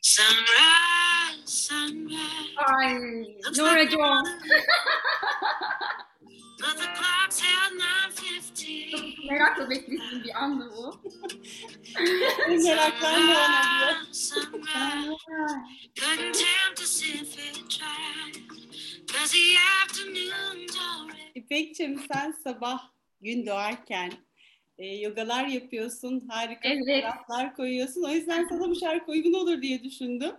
Sunrise, sunrise. Ay, Nora Jones. But the clock's held 9.15. Çok merakla beklediğim bir andı bu. Afternoon's already. İpekçim sen sabah gün doğarken e, yogalar yapıyorsun, harika Evet. fotoğraflar koyuyorsun. O yüzden sana bu şarkı uygun olur diye düşündüm.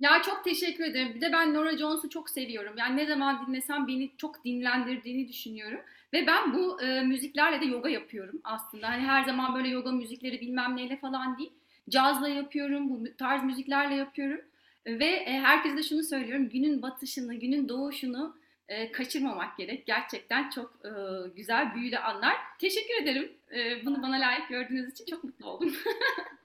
Ya çok teşekkür ederim. Bir de ben Nora Jones'u çok seviyorum. Yani ne zaman dinlesem beni çok dinlendirdiğini düşünüyorum. Ve ben bu e, müziklerle de yoga yapıyorum aslında. Hani her zaman böyle yoga müzikleri bilmem neyle falan değil. Cazla yapıyorum, bu tarz müziklerle yapıyorum. Ve e, herkese de şunu söylüyorum. Günün batışını, günün doğuşunu e, kaçırmamak gerek. Gerçekten çok e, güzel, büyülü anlar. Teşekkür ederim. E, bunu bana layık gördüğünüz için çok mutlu oldum.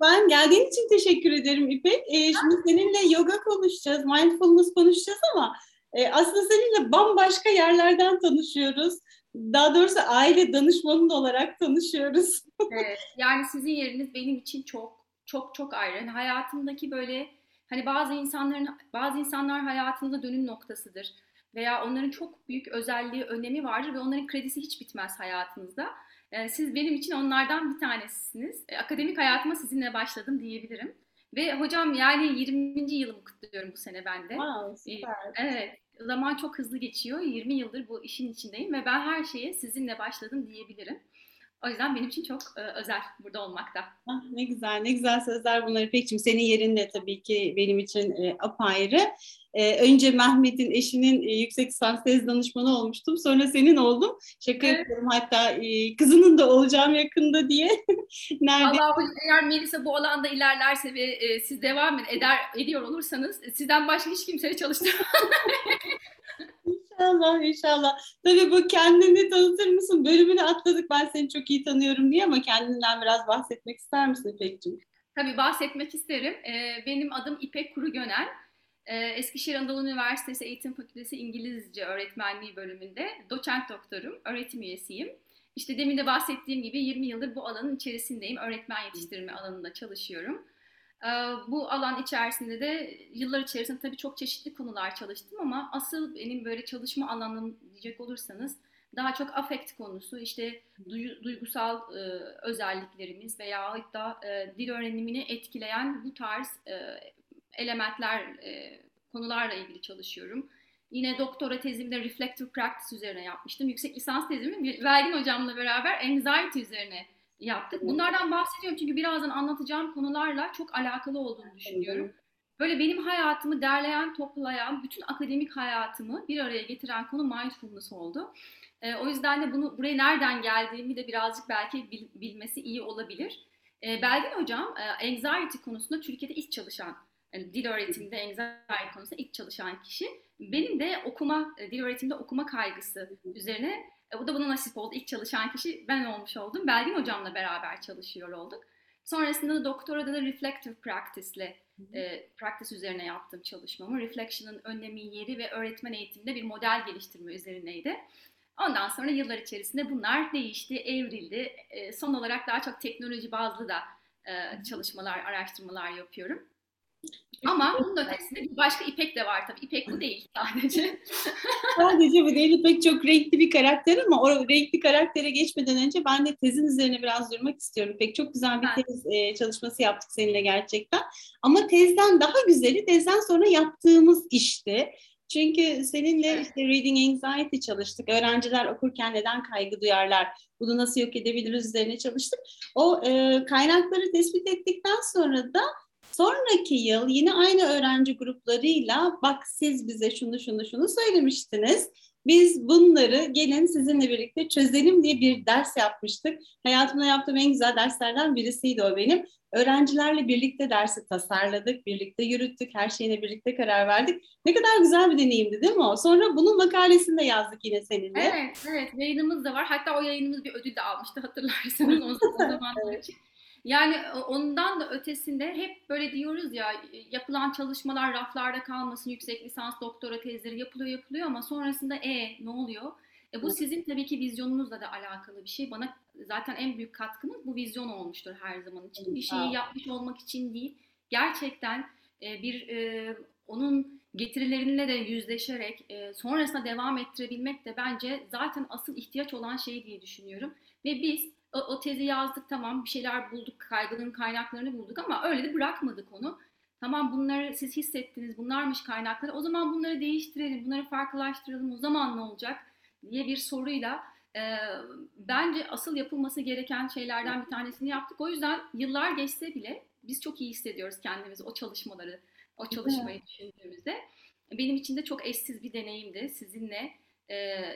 Ben geldiğin için teşekkür ederim İpek. E, şimdi seninle yoga konuşacağız, mindfulness konuşacağız ama e, aslında seninle bambaşka yerlerden tanışıyoruz. Daha doğrusu aile danışmanı olarak tanışıyoruz. Evet, yani sizin yeriniz benim için çok çok çok ayrı. Hani hayatımdaki böyle hani bazı insanların bazı insanlar hayatında dönüm noktasıdır veya onların çok büyük özelliği, önemi vardır ve onların kredisi hiç bitmez hayatınızda. Yani siz benim için onlardan bir tanesisiniz. E, Akademik hayatıma sizinle başladım diyebilirim. Ve hocam yani 20. yılımı kutluyorum bu sene ben de. Wow, süper. Evet, zaman çok hızlı geçiyor. 20 yıldır bu işin içindeyim ve ben her şeye sizinle başladım diyebilirim. O yüzden benim için çok e, özel burada olmakta. Ah, ne güzel, ne güzel sözler bunlar İpek'ciğim. Senin yerin de tabii ki benim için e, apayrı. E, önce Mehmet'in eşinin e, yüksek lisans tez danışmanı olmuştum. Sonra senin oldum. Şaka Evet. yapıyorum hatta e, kızının da olacağım yakında diye. Nerede? Allah eğer Melisa bu alanda ilerlerse ve e, siz devam eder ediyor olursanız e, sizden başka hiç kimseyi çalıştırmam. İnşallah, inşallah. Tabii bu kendini tanıtır mısın? Bölümünü atladık. Ben seni çok iyi tanıyorum diye ama kendinden biraz bahsetmek ister misin İpek'ciğim? Tabii bahsetmek isterim. E, benim adım İpek Kuru Gönel. E, Eskişehir Anadolu Üniversitesi Eğitim Fakültesi İngilizce Öğretmenliği bölümünde doçent doktorum, öğretim üyesiyim. İşte demin de bahsettiğim gibi 20 yıldır bu alanın içerisindeyim. Öğretmen yetiştirme alanında çalışıyorum. Ee, Bu alan içerisinde de yıllar içerisinde tabii çok çeşitli konular çalıştım ama asıl benim böyle çalışma alanım diyecek olursanız daha çok afekt konusu, işte duygusal e, özelliklerimiz veya hatta e, dil öğrenimini etkileyen bu tarz e, elementler, konularla ilgili çalışıyorum. Yine doktora tezimde reflective practice üzerine yapmıştım. Yüksek lisans tezimi Belgin hocamla beraber anxiety üzerine yaptık. Bunlardan bahsediyorum çünkü birazdan anlatacağım konularla çok alakalı olduğunu düşünüyorum. Böyle benim hayatımı derleyen, toplayan, bütün akademik hayatımı bir araya getiren konu mindfulness oldu. Ee, o yüzden de bunu buraya nereden geldiğimi de birazcık belki bil- bilmesi iyi olabilir. Ee, Belgin hocam e, anxiety konusunda Türkiye'de ilk çalışan, dil öğretiminde anxiety konusunda ilk çalışan kişi. Benim de okuma, e, dil öğretiminde okuma kaygısı üzerine e, o da buna nasip oldu. İlk çalışan kişi ben olmuş oldum. Belgin hocamla beraber çalışıyor olduk. Sonrasında da doktorada da reflective practice ile e, practice üzerine yaptım çalışmamı. Reflection'ın önemi, yeri ve öğretmen eğitiminde bir model geliştirme üzerineydi. Ondan sonra yıllar içerisinde bunlar değişti, evrildi. E, son olarak daha çok teknoloji bazlı da e, çalışmalar, araştırmalar yapıyorum. Ama bunun ötesinde bir başka İpek de var tabii. İpek bu değil sadece. Sadece bu değil İpek çok renkli bir karakter ama o renkli karaktere geçmeden önce ben de tezin üzerine biraz durmak istiyorum. İpek çok güzel bir Evet. tez e, çalışması yaptık seninle gerçekten. Ama tezden daha güzeli tezden sonra yaptığımız işti. Çünkü seninle işte reading anxiety çalıştık. Öğrenciler okurken neden kaygı duyarlar? Bunu nasıl yok edebiliriz üzerine çalıştık. O e, kaynakları tespit ettikten sonra da Sonraki yıl yine aynı öğrenci gruplarıyla bak siz bize şunu şunu şunu söylemiştiniz. Biz bunları gelin sizinle birlikte çözelim diye bir ders yapmıştık. Hayatımda yaptığım en güzel derslerden birisiydi o benim. Öğrencilerle birlikte dersi tasarladık, birlikte yürüttük, her şeyine birlikte karar verdik. Ne kadar güzel bir deneyimdi değil mi o? Sonra bunun makalesini de yazdık yine seninle. Evet, evet. Yayınımız da var. Hatta o yayınımız bir ödül de almıştı hatırlarsanız o, zamanlar için. Yani e, ondan da ötesinde hep böyle diyoruz ya yapılan çalışmalar raflarda kalmasın, yüksek lisans, doktora tezleri yapılıyor yapılıyor ama sonrasında e ne oluyor? E, bu sizin tabii ki vizyonunuzla da alakalı bir şey. Bana zaten en büyük katkınız bu vizyon olmuştur her zaman için. Bir şeyi yapmış olmak için değil, gerçekten e, bir e, onun getirileriyle de yüzleşerek e, sonrasında devam ettirebilmek de bence zaten asıl ihtiyaç olan şey diye düşünüyorum. Ve biz o, o tezi yazdık tamam bir şeyler bulduk, kaygının kaynaklarını bulduk ama öyle de bırakmadık onu. Tamam bunları siz hissettiniz, bunlarmış kaynakları. O zaman bunları değiştirelim, bunları farklılaştıralım. O zaman ne olacak diye bir soruyla e, bence asıl yapılması gereken şeylerden bir tanesini yaptık. O yüzden yıllar geçse bile biz çok iyi hissediyoruz kendimizi o çalışmaları, o çalışmayı düşündüğümüzde. Benim için de çok eşsiz bir deneyimdi sizinle. E,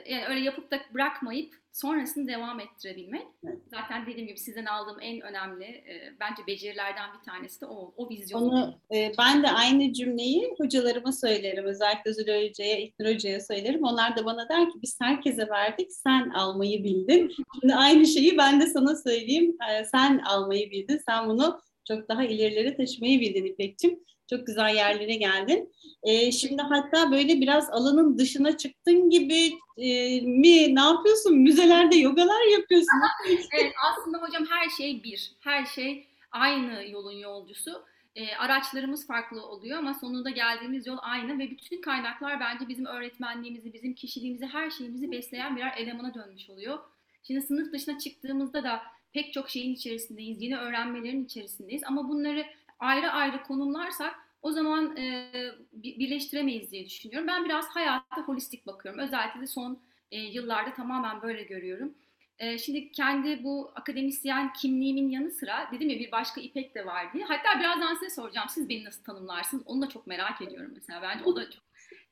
yani öyle yapıp da bırakmayıp sonrasını devam ettirebilmek. Evet. Zaten dediğim gibi sizden aldığım en önemli e, bence becerilerden bir tanesi de o, o vizyon. Onu e, ben de aynı cümleyi hocalarıma söylerim. Özellikle Zülal Hoca'ya, İlknur Hoca'ya söylerim. Onlar da bana der ki biz herkese verdik, sen almayı bildin. Şimdi aynı şeyi ben de sana söyleyeyim. E, sen almayı bildin, sen bunu çok daha ilerilere taşımayı bildin İpek'ciğim. Çok güzel yerlere geldin. Ee, şimdi hatta böyle biraz alanın dışına çıktın gibi e, mi? Ne yapıyorsun? Müzelerde yogalar yapıyorsun. evet, aslında hocam her şey bir. Her şey aynı yolun yolcusu. E, araçlarımız farklı oluyor ama sonunda geldiğimiz yol aynı ve bütün kaynaklar bence bizim öğretmenliğimizi, bizim kişiliğimizi, her şeyimizi besleyen birer elemana dönmüş oluyor. Şimdi sınıf dışına çıktığımızda da pek çok şeyin içerisindeyiz, yeni öğrenmelerin içerisindeyiz ama bunları ayrı ayrı konumlarsak o zaman e, birleştiremeyiz diye düşünüyorum. Ben biraz hayata holistik bakıyorum. Özellikle de son e, yıllarda tamamen böyle görüyorum. E, şimdi kendi bu akademisyen kimliğimin yanı sıra dedim ya bir başka İpek de var diye. Hatta birazdan size soracağım siz beni nasıl tanımlarsınız onu da çok merak ediyorum mesela. Bence o da çok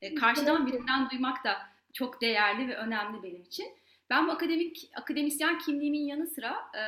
e, karşıdan birinden duymak da çok değerli ve önemli benim için. Ben bu akademik akademisyen kimliğimin yanı sıra e,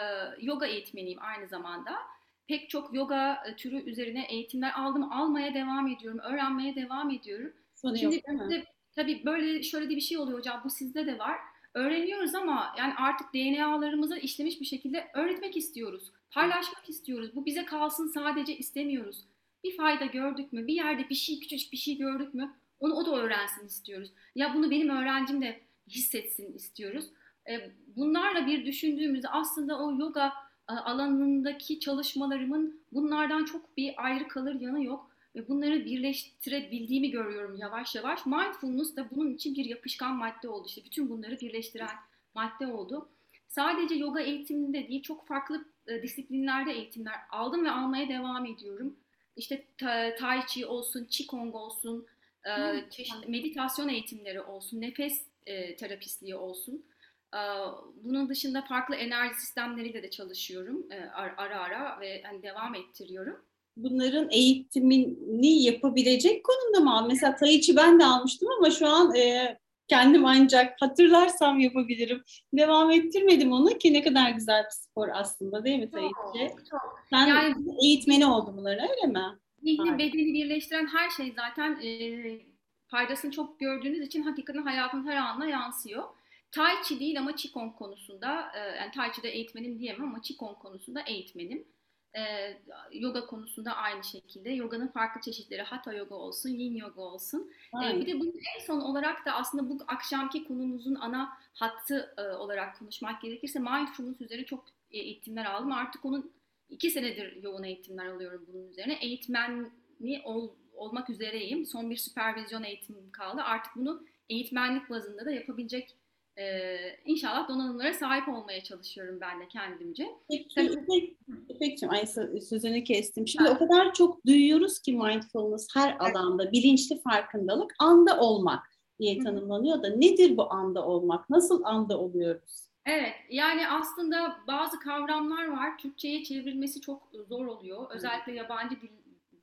yoga eğitmeniyim aynı zamanda pek çok yoga e, türü üzerine eğitimler aldım. Almaya devam ediyorum. Öğrenmeye devam ediyorum. Sonu Şimdi yok, mi? tabii böyle şöyle de bir şey oluyor hocam. Bu sizde de var. Öğreniyoruz ama yani artık DNA'larımıza işlemiş bir şekilde öğretmek istiyoruz. Paylaşmak istiyoruz. Bu bize kalsın sadece istemiyoruz. Bir fayda gördük mü? Bir yerde bir şey küçük bir şey gördük mü? Onu o da öğrensin istiyoruz. Ya bunu benim öğrencim de hissetsin istiyoruz. E, bunlarla bir düşündüğümüzde aslında o yoga alanındaki çalışmalarımın bunlardan çok bir ayrı kalır yanı yok. Ve bunları birleştirebildiğimi görüyorum yavaş yavaş. Mindfulness da bunun için bir yapışkan madde oldu. İşte bütün bunları birleştiren madde oldu. Sadece yoga eğitiminde değil, çok farklı e, disiplinlerde eğitimler aldım ve almaya devam ediyorum. İşte Tai Chi olsun, Qigong olsun, e, çeşitli meditasyon eğitimleri olsun, nefes e, terapistliği olsun. Bunun dışında farklı enerji sistemleriyle de çalışıyorum ara ara ve hani devam ettiriyorum. Bunların eğitimini yapabilecek konumda mı? Mesela Tai Chi ben de almıştım ama şu an e, kendim ancak hatırlarsam yapabilirim. Devam ettirmedim onu ki ne kadar güzel bir spor aslında değil mi Tai Chi? Sen yani, eğitmeni oldun bunları öyle mi? Zihni bedeni birleştiren her şey zaten e, faydasını çok gördüğünüz için hakikaten hayatın her anına yansıyor. Tai Chi değil ama Qigong konusunda, e, yani Tai Chi'de eğitmenim diyemem ama Qigong konusunda eğitmenim. E, yoga konusunda aynı şekilde. Yoganın farklı çeşitleri, Hatha yoga olsun, Yin yoga olsun. E, bir de bunun en son olarak da aslında bu akşamki konumuzun ana hattı e, olarak konuşmak gerekirse mindfulness üzerine çok e, eğitimler aldım. Artık onun iki senedir yoğun eğitimler alıyorum bunun üzerine. Eğitmenli ol, olmak üzereyim. Son bir süpervizyon eğitimim kaldı. Artık bunu eğitmenlik bazında da yapabilecek ee, inşallah donanımlara sahip olmaya çalışıyorum ben de kendimce. Peki, Tabii... İpek'cim ay sözünü kestim. Şimdi evet. o kadar çok duyuyoruz ki mindfulness her alanda bilinçli farkındalık anda olmak diye tanımlanıyor da nedir bu anda olmak? Nasıl anda oluyoruz? Evet, yani aslında bazı kavramlar var. Türkçe'ye çevrilmesi çok zor oluyor. Özellikle yabancı dil,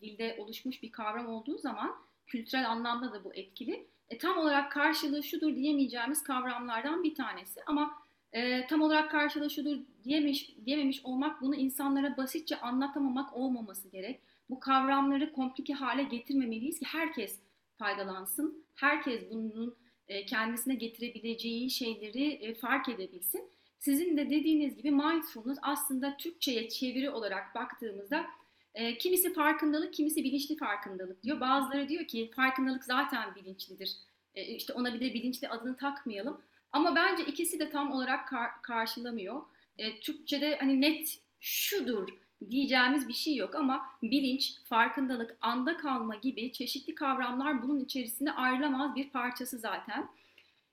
dilde oluşmuş bir kavram olduğu zaman kültürel anlamda da bu etkili e, tam olarak karşılığı şudur diyemeyeceğimiz kavramlardan bir tanesi. Ama e, tam olarak karşılığı şudur diyemiş, diyememiş olmak bunu insanlara basitçe anlatamamak olmaması gerek. Bu kavramları komplike hale getirmemeliyiz ki herkes faydalansın. Herkes bunun e, kendisine getirebileceği şeyleri e, fark edebilsin. Sizin de dediğiniz gibi mindfulness aslında Türkçe'ye çeviri olarak baktığımızda e, kimisi farkındalık, kimisi bilinçli farkındalık diyor. Bazıları diyor ki farkındalık zaten bilinçlidir. E, işte ona bir de bilinçli adını takmayalım. Ama bence ikisi de tam olarak kar- karşılamıyor. E, Türkçe'de hani net şudur diyeceğimiz bir şey yok ama bilinç, farkındalık, anda kalma gibi çeşitli kavramlar bunun içerisinde ayrılamaz bir parçası zaten.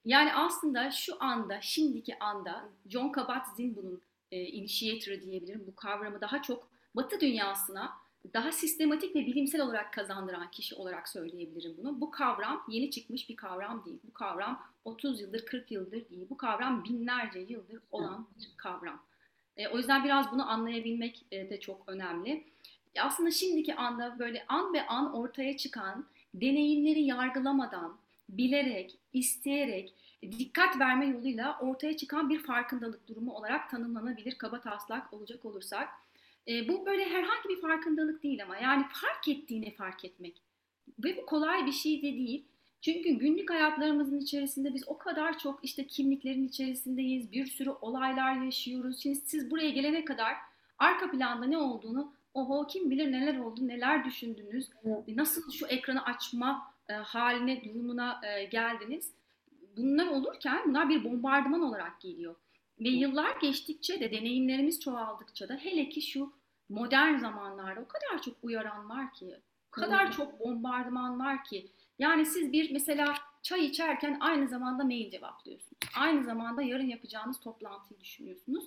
Yani aslında şu anda, şimdiki anda John Kabat-Zinn bunun e, initiator'ı diyebilirim. Bu kavramı daha çok Batı dünyasına daha sistematik ve bilimsel olarak kazandıran kişi olarak söyleyebilirim bunu. Bu kavram yeni çıkmış bir kavram değil. Bu kavram 30 yıldır, 40 yıldır değil. Bu kavram binlerce yıldır olan bir kavram. E, o yüzden biraz bunu anlayabilmek e, de çok önemli. E, aslında şimdiki anda böyle an be an ortaya çıkan deneyimleri yargılamadan, bilerek, isteyerek, dikkat verme yoluyla ortaya çıkan bir farkındalık durumu olarak tanımlanabilir kaba taslak olacak olursak. E, bu böyle herhangi bir farkındalık değil ama yani fark ettiğini fark etmek. Ve bu kolay bir şey de değil. Çünkü günlük hayatlarımızın içerisinde biz o kadar çok işte kimliklerin içerisindeyiz, bir sürü olaylar yaşıyoruz. Şimdi siz buraya gelene kadar arka planda ne olduğunu, oho kim bilir neler oldu, neler düşündünüz, Evet. nasıl şu ekranı açma e, haline, durumuna e, geldiniz. Bunlar olurken bunlar bir bombardıman olarak geliyor. Ve yıllar geçtikçe de deneyimlerimiz çoğaldıkça da hele ki şu modern zamanlarda o kadar çok uyaran var ki, o kadar Evet. çok bombardıman var ki. Yani siz bir mesela çay içerken aynı zamanda mail cevaplıyorsunuz. Aynı zamanda yarın yapacağınız toplantıyı düşünüyorsunuz.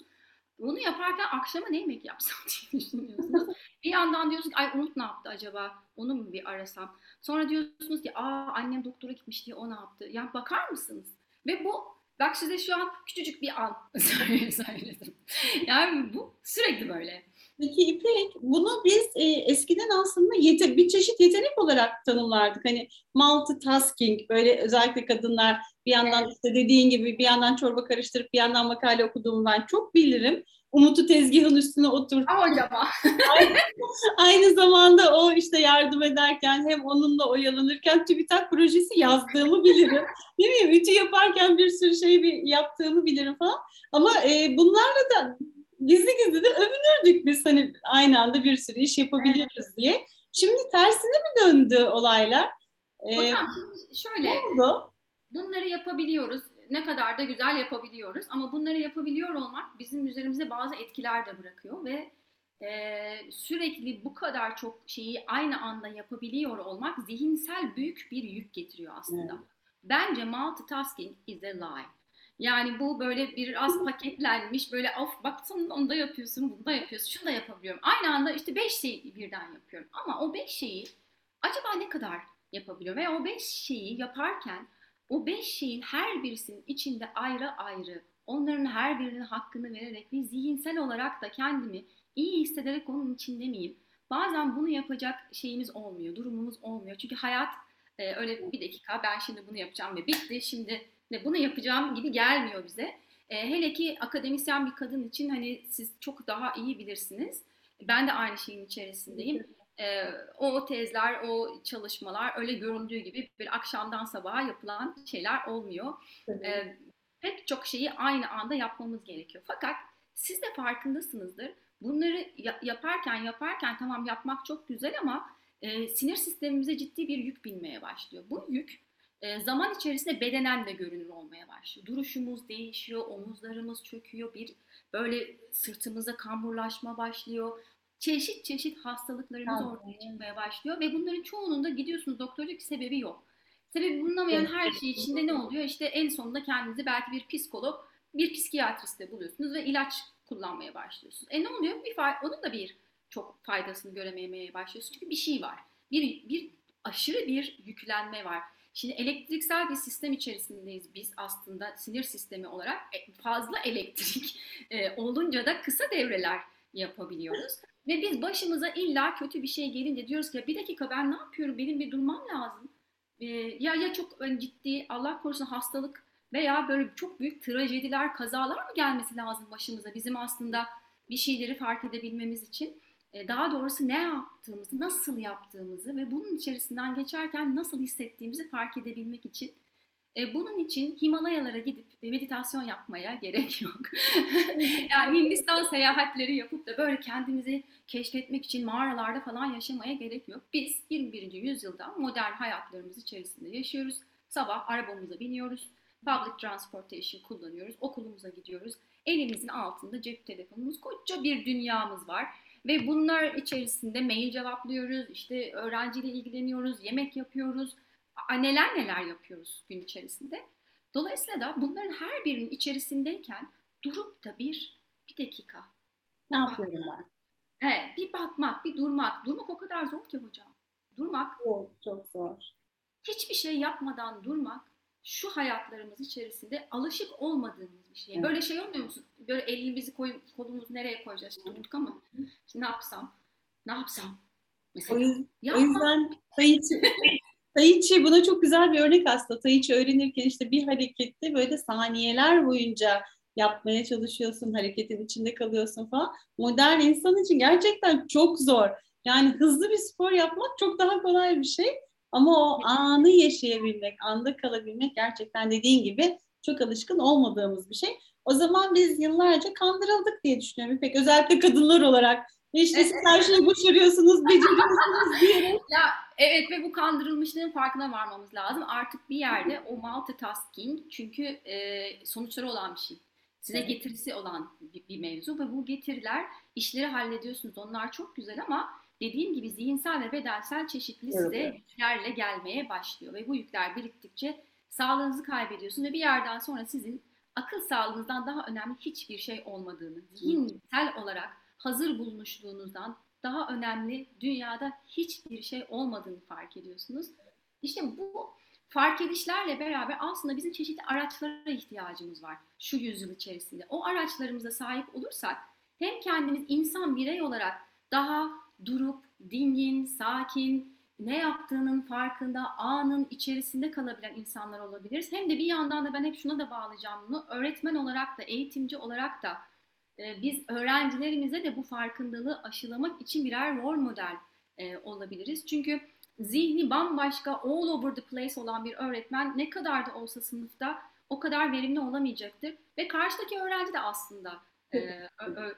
Bunu yaparken akşama ne yemek yapsam diye düşünüyorsunuz. bir yandan diyorsunuz ki ay Umut ne yaptı acaba? Onu mu bir arasam? Sonra diyorsunuz ki aa annem doktora gitmiş diye o ne yaptı? Yani bakar mısınız? Ve bu bak size şu an küçücük bir an söyledim. Yani bu sürekli böyle. Peki İpek, bunu biz e, eskiden aslında yete, bir çeşit yetenek olarak tanımlardık. Hani multitasking, böyle özellikle kadınlar bir yandan işte dediğin gibi bir yandan çorba karıştırıp bir yandan makale okuduğumu ben çok bilirim. Umut'u tezgahın üstüne otur. Ama acaba Aynı zamanda o işte yardım ederken hem onunla oyalanırken TÜBİTAK projesi yazdığımı bilirim. Değil mi? Ütü yaparken bir sürü şey bir yaptığımı bilirim falan. Ama e, bunlarla da gizli gizli de övünürdük biz hani aynı anda bir sürü iş yapabiliyoruz diye. Şimdi tersine mi döndü olaylar? E, hocam şimdi şöyle oldu? bunları yapabiliyoruz. Ne kadar da güzel yapabiliyoruz. Ama bunları yapabiliyor olmak bizim üzerimize bazı etkiler de bırakıyor ve e, sürekli bu kadar çok şeyi aynı anda yapabiliyor olmak zihinsel büyük bir yük getiriyor aslında. Evet. Bence multitasking is a lie. Yani bu böyle biraz paketlenmiş böyle of bak sen onu da yapıyorsun bunu da yapıyorsun şunu da yapabiliyorum. Aynı anda işte beş şeyi birden yapıyorum. Ama o beş şeyi acaba ne kadar yapabiliyorum? Ve o beş şeyi yaparken o beş şeyin her birisinin içinde ayrı ayrı onların her birinin hakkını vererek ve zihinsel olarak da kendimi iyi hissederek onun içinde miyim? Bazen bunu yapacak şeyimiz olmuyor, durumumuz olmuyor. Çünkü hayat e, öyle bir dakika ben şimdi bunu yapacağım ve bitti şimdi ve bunu yapacağım gibi gelmiyor bize. E, hele ki akademisyen bir kadın için hani siz çok daha iyi bilirsiniz. Ben de aynı şeyin içerisindeyim. E, o tezler, o çalışmalar öyle göründüğü gibi bir akşamdan sabaha yapılan şeyler olmuyor. E, pek çok şeyi aynı anda yapmamız gerekiyor. Fakat siz de farkındasınızdır. Bunları ya- yaparken yaparken tamam yapmak çok güzel ama e, sinir sistemimize ciddi bir yük binmeye başlıyor. Bu yük e, zaman içerisinde bedenen de görünür olmaya başlıyor. Duruşumuz değişiyor, omuzlarımız çöküyor, bir böyle sırtımıza kamburlaşma başlıyor. Çeşit çeşit hastalıklarımız Tabii. ortaya çıkmaya başlıyor ve bunların çoğunun da gidiyorsunuz doktor diyor ki sebebi yok. Sebebi bulunamayan her şey içinde ne oluyor? İşte en sonunda kendinizi belki bir psikolog, bir psikiyatriste buluyorsunuz ve ilaç kullanmaya başlıyorsunuz. E ne oluyor? Bir onun da bir çok faydasını görememeye başlıyorsunuz. Çünkü bir şey var. Bir, bir aşırı bir yüklenme var. Şimdi elektriksel bir sistem içerisindeyiz biz aslında sinir sistemi olarak. E, Fazla elektrik e, olunca da kısa devreler yapabiliyoruz. Ve biz başımıza illa kötü bir şey gelince diyoruz ki bir dakika ben ne yapıyorum? Benim bir durmam lazım. E, ya ya çok e, ciddi Allah korusun hastalık veya böyle çok büyük trajediler, kazalar mı gelmesi lazım başımıza? Bizim aslında bir şeyleri fark edebilmemiz için daha doğrusu ne yaptığımızı, nasıl yaptığımızı ve bunun içerisinden geçerken nasıl hissettiğimizi fark edebilmek için e, bunun için Himalayalara gidip meditasyon yapmaya gerek yok. yani Hindistan seyahatleri yapıp da böyle kendimizi keşfetmek için mağaralarda falan yaşamaya gerek yok. Biz 21. yüzyılda modern hayatlarımız içerisinde yaşıyoruz. Sabah arabamıza biniyoruz. Public transportation kullanıyoruz. Okulumuza gidiyoruz. Elimizin altında cep telefonumuz, koca bir dünyamız var. Ve bunlar içerisinde mail cevaplıyoruz, işte öğrenciyle ilgileniyoruz, yemek yapıyoruz, neler neler yapıyoruz gün içerisinde. Dolayısıyla da bunların her birinin içerisindeyken durup da bir, bir dakika. Ne yapıyorum ben? Evet, bir bakmak, bir durmak. Durmak o kadar zor ki hocam. Durmak. Çok, çok zor. Hiçbir şey yapmadan durmak şu hayatlarımız içerisinde alışık olmadığımız bir şey. Evet. Böyle şey olmuyor musun? Böyle elimizi koyup kolumuzu nereye koyacağız? Durduk ama ne yapsam? Ne yapsam? Mesela, o, yüzden, o yüzden Taichi, Taichi buna çok güzel bir örnek aslında. Taichi öğrenirken işte bir harekette böyle saniyeler boyunca yapmaya çalışıyorsun, hareketin içinde kalıyorsun falan. Modern insan için gerçekten çok zor. Yani hızlı bir spor yapmak çok daha kolay bir şey. Ama o anı yaşayabilmek, anda kalabilmek gerçekten dediğin gibi çok alışkın olmadığımız bir şey. O zaman biz yıllarca kandırıldık diye düşünüyorum. Pek özellikle kadınlar olarak. İşte siz her şeyi başarıyorsunuz, beceriyorsunuz diye. Ya evet ve bu kandırılmışlığın farkına varmamız lazım. Artık bir yerde o multitasking çünkü e, sonuçları olan bir şey. Size evet. getirisi olan bir, bir mevzu ve bu getiriler işleri hallediyorsunuz. Onlar çok güzel ama dediğim gibi zihinsel ve bedensel çeşitli evet. size yüklerle gelmeye başlıyor ve bu yükler biriktikçe sağlığınızı kaybediyorsunuz ve bir yerden sonra sizin akıl sağlığınızdan daha önemli hiçbir şey olmadığını, zihinsel olarak hazır bulunuşluğunuzdan daha önemli dünyada hiçbir şey olmadığını fark ediyorsunuz. İşte bu fark edişlerle beraber aslında bizim çeşitli araçlara ihtiyacımız var şu yüzyıl içerisinde. O araçlarımıza sahip olursak hem kendimiz insan birey olarak daha durup dingin, sakin, ne yaptığının farkında, anın içerisinde kalabilen insanlar olabiliriz. Hem de bir yandan da ben hep şuna da bağlayacağım bunu. Öğretmen olarak da, eğitimci olarak da e, biz öğrencilerimize de bu farkındalığı aşılamak için birer rol model e, olabiliriz. Çünkü zihni bambaşka, all over the place olan bir öğretmen ne kadar da olsa sınıfta o kadar verimli olamayacaktır. Ve karşıdaki öğrenci de aslında e,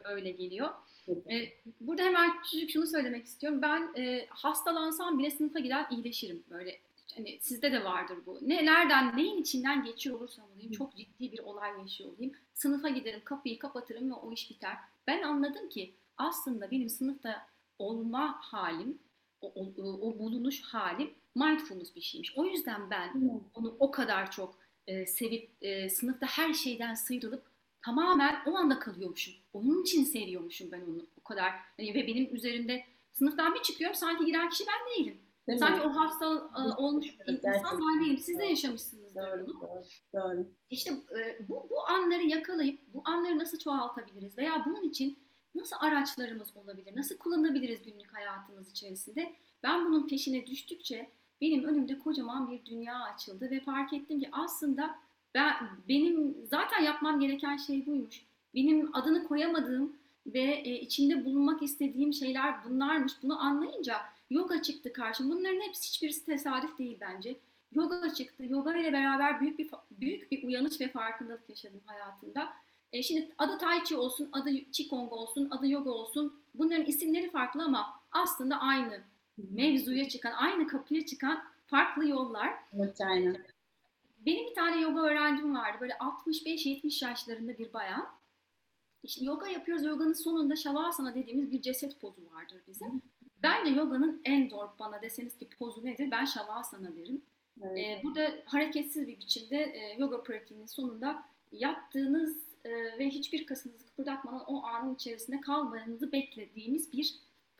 öyle geliyor. E, burada hemen küçük şunu söylemek istiyorum. Ben e, hastalansam bile sınıfa gider iyileşirim. Böyle hani sizde de vardır bu. Ne nereden, neyin içinden geçiyor olursam olayım, çok ciddi bir olay yaşıyor olayım. Sınıfa giderim, kapıyı kapatırım ve o iş biter. Ben anladım ki aslında benim sınıfta olma halim, o, o, o bulunuş halim mindfulness bir şeymiş. O yüzden ben onu o kadar çok e, sevip e, sınıfta her şeyden sıyrılıp tamamen o anda kalıyormuşum. Onun için seviyormuşum ben onu o kadar. Hani ve benim üzerinde sınıftan bir çıkıyorum sanki giren kişi ben değilim. Değil sanki mi? o hasta e, olmuş evet, insan ben değilim. Siz de yaşamışsınız doğru, bunu. Doğru, doğru. İşte e, bu, bu anları yakalayıp bu anları nasıl çoğaltabiliriz veya bunun için nasıl araçlarımız olabilir, nasıl kullanabiliriz günlük hayatımız içerisinde? Ben bunun peşine düştükçe benim önümde kocaman bir dünya açıldı ve fark ettim ki aslında ben benim zaten yapmam gereken şey buymuş. Benim adını koyamadığım ve e, içinde bulunmak istediğim şeyler bunlarmış. Bunu anlayınca yoga çıktı karşıma. Bunların hepsi hiçbirisi tesadüf değil bence. Yoga çıktı. Yoga ile beraber büyük bir büyük bir uyanış ve farkındalık yaşadım hayatımda. E, şimdi adı Tai Chi olsun, adı Qigong olsun, adı yoga olsun. Bunların isimleri farklı ama aslında aynı mevzuya çıkan, aynı kapıya çıkan farklı yollar. Evet, aynen. Benim bir tane yoga öğrencim vardı. Böyle 65-70 yaşlarında bir bayan. İşte yoga yapıyoruz. Yoganın sonunda şavasana dediğimiz bir ceset pozu vardır bizim. Bence yoganın en zor bana deseniz ki pozu nedir? Ben şavasana derim. Evet. Ee, burada hareketsiz bir biçimde e, yoga pratiğinin sonunda yaptığınız e, ve hiçbir kasınızı kıpırdatmadan o anın içerisinde kalmanızı beklediğimiz bir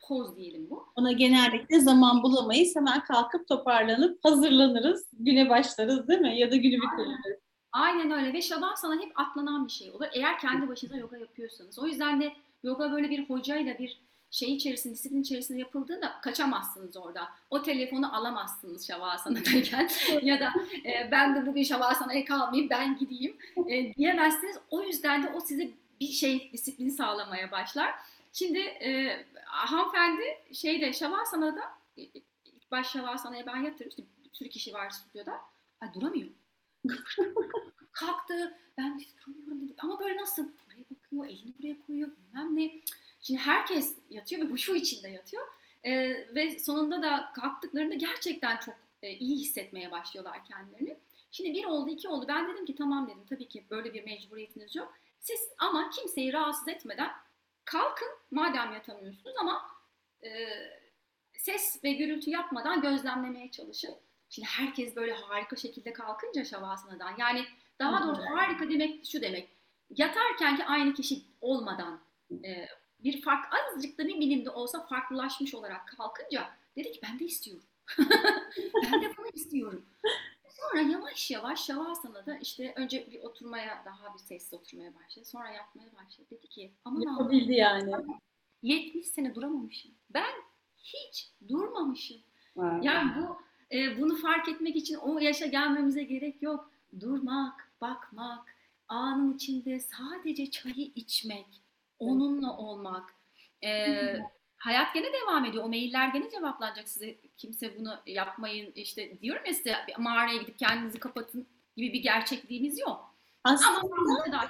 poz diyelim bu. Ona genellikle zaman bulamayız. Hemen kalkıp toparlanıp hazırlanırız. Güne başlarız değil mi? Ya da günü bitiririz. Aynen öyle ve şavasana hep atlanan bir şey olur. Eğer kendi başına yoga yapıyorsanız. O yüzden de yoga böyle bir hocayla bir şey içerisinde, disiplin içerisinde yapıldığında kaçamazsınız orada. O telefonu alamazsınız Şavasana'dayken ya da e, ben de bugün Şavasana'ya kalmayayım ben gideyim e, diyemezsiniz. O yüzden de o size bir şey disiplin sağlamaya başlar. Şimdi e, hanımefendi şeyde Şavasana'da ilk baş Şavasana'ya ben yatırdım. İşte bir sürü kişi var stüdyoda. Ay duramıyor. Kalktı. Ben duramıyorum dedi. Ama böyle nasıl? Buraya bakıyor, elini buraya koyuyor. Bilmem ne. Şimdi herkes yatıyor ve bu şu içinde yatıyor. E, ve sonunda da kalktıklarında gerçekten çok e, iyi hissetmeye başlıyorlar kendilerini. Şimdi bir oldu, iki oldu. Ben dedim ki tamam dedim. Tabii ki böyle bir mecburiyetiniz yok. Siz ama kimseyi rahatsız etmeden kalkın madem yatamıyorsunuz ama e, ses ve gürültü yapmadan gözlemlemeye çalışın. Şimdi herkes böyle harika şekilde kalkınca şavasanadan yani daha doğrusu harika demek şu demek. Yatarken ki aynı kişi olmadan e, bir fark azıcık da bir milimde olsa farklılaşmış olarak kalkınca dedi ki ben de istiyorum. ben de bunu istiyorum. Sonra yavaş yavaş Şavasana'da işte önce bir oturmaya daha bir sessiz oturmaya başladı. Sonra yapmaya başladı. Dedi ki aman Yapabildi yani. 70 sene duramamışım. Ben hiç durmamışım. Wow. Yani bu e, bunu fark etmek için o yaşa gelmemize gerek yok. Durmak, bakmak, anın içinde sadece çayı içmek, onunla olmak. E, hayat gene devam ediyor. O mailler gene cevaplanacak size. Kimse bunu yapmayın işte diyorum ya size bir mağaraya gidip kendinizi kapatın gibi bir gerçekliğimiz yok. Aslında Ama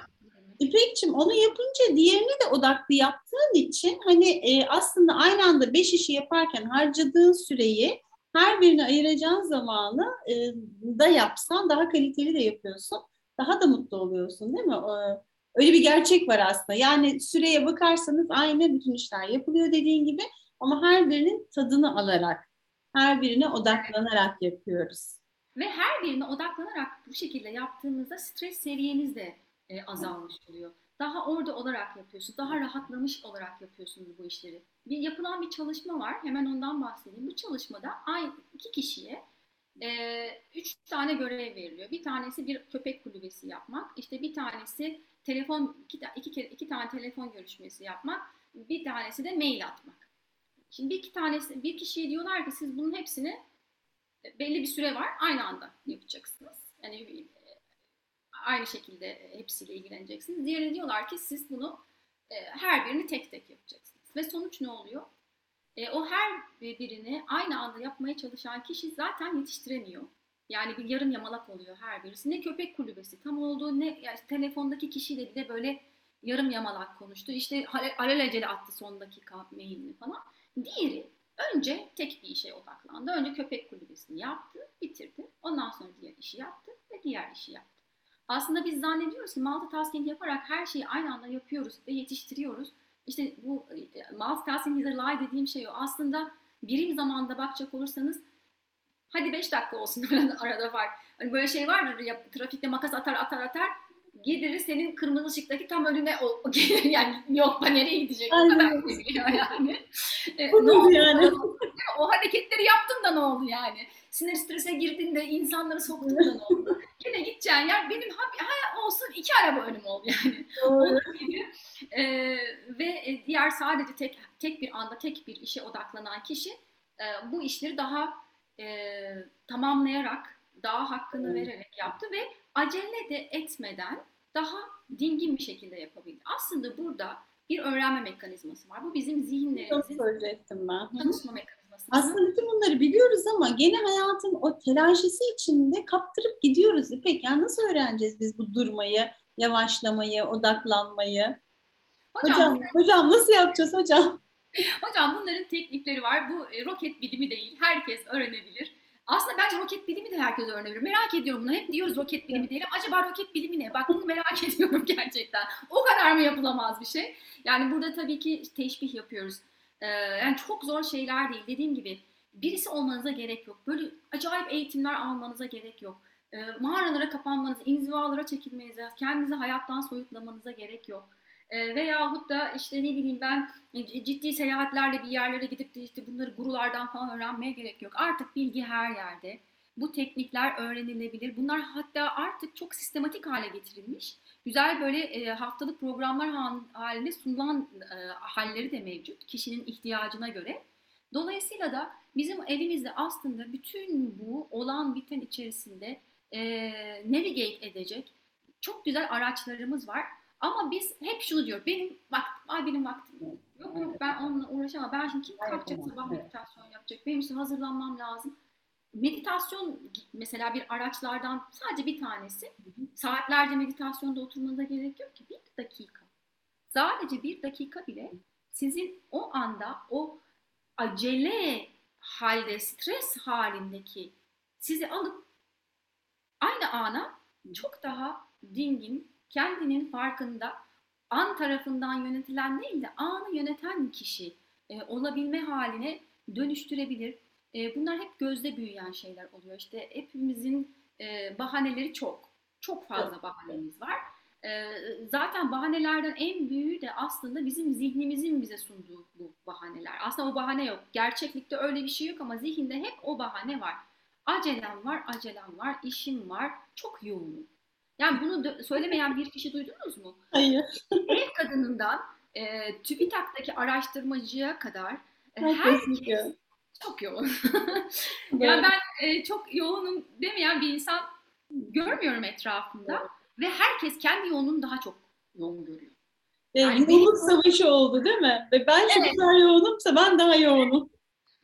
İpekçim onu yapınca diğerini de odaklı yaptığın için hani e, aslında aynı anda beş işi yaparken harcadığın süreyi her birine ayıracağın zamanı e, da yapsan daha kaliteli de yapıyorsun. Daha da mutlu oluyorsun değil mi? E, öyle bir gerçek var aslında. Yani süreye bakarsanız aynı bütün işler yapılıyor dediğin gibi ama her birinin tadını alarak, her birine odaklanarak yapıyoruz. Ve her birine odaklanarak bu şekilde yaptığınızda stres seviyeniz de e, azalmış oluyor. Daha orada olarak yapıyorsunuz, daha rahatlamış olarak yapıyorsunuz bu işleri. Bir yapılan bir çalışma var, hemen ondan bahsedeyim. Bu çalışmada aynı iki kişiye e, üç tane görev veriliyor. Bir tanesi bir köpek kulübesi yapmak, işte bir tanesi telefon iki, iki, iki tane telefon görüşmesi yapmak, bir tanesi de mail atmak. Şimdi bir iki tanesi bir kişiye diyorlar ki siz bunun hepsini belli bir süre var aynı anda yapacaksınız. Yani aynı şekilde hepsiyle ilgileneceksiniz. Diğerine diyorlar ki siz bunu e, her birini tek tek yapacaksınız. Ve sonuç ne oluyor? E, o her birini aynı anda yapmaya çalışan kişi zaten yetiştiremiyor. Yani bir yarım yamalak oluyor her birisi. Ne köpek kulübesi tam olduğu ne yani telefondaki kişiyle bile böyle yarım yamalak konuştu. İşte alelacele attı son dakika mailini falan. Diğeri önce tek bir işe odaklandı. Önce köpek kulübesini yaptı, bitirdi. Ondan sonra diğer işi yaptı ve diğer işi yaptı. Aslında biz zannediyoruz ki multitasking yaparak her şeyi aynı anda yapıyoruz ve yetiştiriyoruz. İşte bu multitasking is a lie dediğim şey o. Aslında birim zamanda bakacak olursanız hadi 5 dakika olsun arada var. Hani böyle şey vardır ya trafikte makas atar atar atar gelir senin kırmızı ışıktaki tam önüne o, o gelir yani yok ben nereye gidecek o kadar yani. e, ne oldu yani? o hareketleri yaptım da ne oldu yani? Sinir strese girdin de insanları soktun da ne oldu? Yine gideceğin yer benim ha, ha, olsun iki araba önüm oldu yani. Onun gibi. E, ve diğer sadece tek tek bir anda tek bir işe odaklanan kişi e, bu işleri daha e, tamamlayarak daha hakkını hmm. vererek yaptı ve acele de etmeden daha dingin bir şekilde yapabildi. Aslında burada bir öğrenme mekanizması var. Bu bizim zihinlerimizin tanışma mekanizması. Aslında bütün bunları biliyoruz ama gene hayatın o telaşesi içinde kaptırıp gidiyoruz İpek. Yani nasıl öğreneceğiz biz bu durmayı, yavaşlamayı, odaklanmayı? Hocam, hocam, hocam nasıl yapacağız hocam? Hocam bunların teknikleri var. Bu e, roket bilimi değil. Herkes öğrenebilir. Aslında bence roket bilimi de herkes öğrenebilir. Merak ediyorum bunu. Hep diyoruz roket bilimi diyelim. Acaba roket bilimi ne? Bak bunu merak ediyorum gerçekten. O kadar mı yapılamaz bir şey? Yani burada tabii ki teşbih yapıyoruz. Ee, yani çok zor şeyler değil. Dediğim gibi birisi olmanıza gerek yok. Böyle acayip eğitimler almanıza gerek yok. Ee, mağaralara kapanmanız, inzivalara çekilmenize, kendinizi hayattan soyutlamanıza gerek yok. E, veyahut da işte ne bileyim ben e, ciddi seyahatlerle bir yerlere gidip de işte bunları gurulardan falan öğrenmeye gerek yok. Artık bilgi her yerde. Bu teknikler öğrenilebilir. Bunlar hatta artık çok sistematik hale getirilmiş. Güzel böyle e, haftalık programlar halinde sunulan e, halleri de mevcut kişinin ihtiyacına göre. Dolayısıyla da bizim elimizde aslında bütün bu olan biten içerisinde e, navigate edecek çok güzel araçlarımız var. Ama biz hep şunu diyor. Benim vaktim, ay benim vaktim yok. Yok yok ben onunla uğraşamam. Ben şimdi kim kalkacak sabah meditasyon yapacak? Benim işte hazırlanmam lazım. Meditasyon mesela bir araçlardan sadece bir tanesi. Saatlerce meditasyonda oturmanıza gerek yok ki. Bir dakika. Sadece bir dakika bile sizin o anda o acele halde, stres halindeki sizi alıp aynı ana çok daha dingin, kendinin farkında, an tarafından yönetilen değil de anı yöneten kişi e, olabilme haline dönüştürebilir. E, bunlar hep gözde büyüyen şeyler oluyor. İşte hepimizin e, bahaneleri çok. Çok fazla bahanemiz var. E, zaten bahanelerden en büyüğü de aslında bizim zihnimizin bize sunduğu bu bahaneler. Aslında o bahane yok. Gerçeklikte öyle bir şey yok ama zihinde hep o bahane var. Acelem var, acelem var, işim var, çok yoğunum. Yani bunu söylemeyen bir kişi duydunuz mu? Hayır. Ev kadınından e, TÜBİTAK'taki araştırmacıya kadar e, herkes çok yoğun. yani ben e, çok yoğunum demeyen bir insan görmüyorum etrafımda. Evet. Ve herkes kendi yoğunluğunu daha çok yoğun görüyor. Yani yoğunluk benim... savaşı oldu değil mi? Ve ben evet. çok daha yoğunumsa ben daha yoğunum.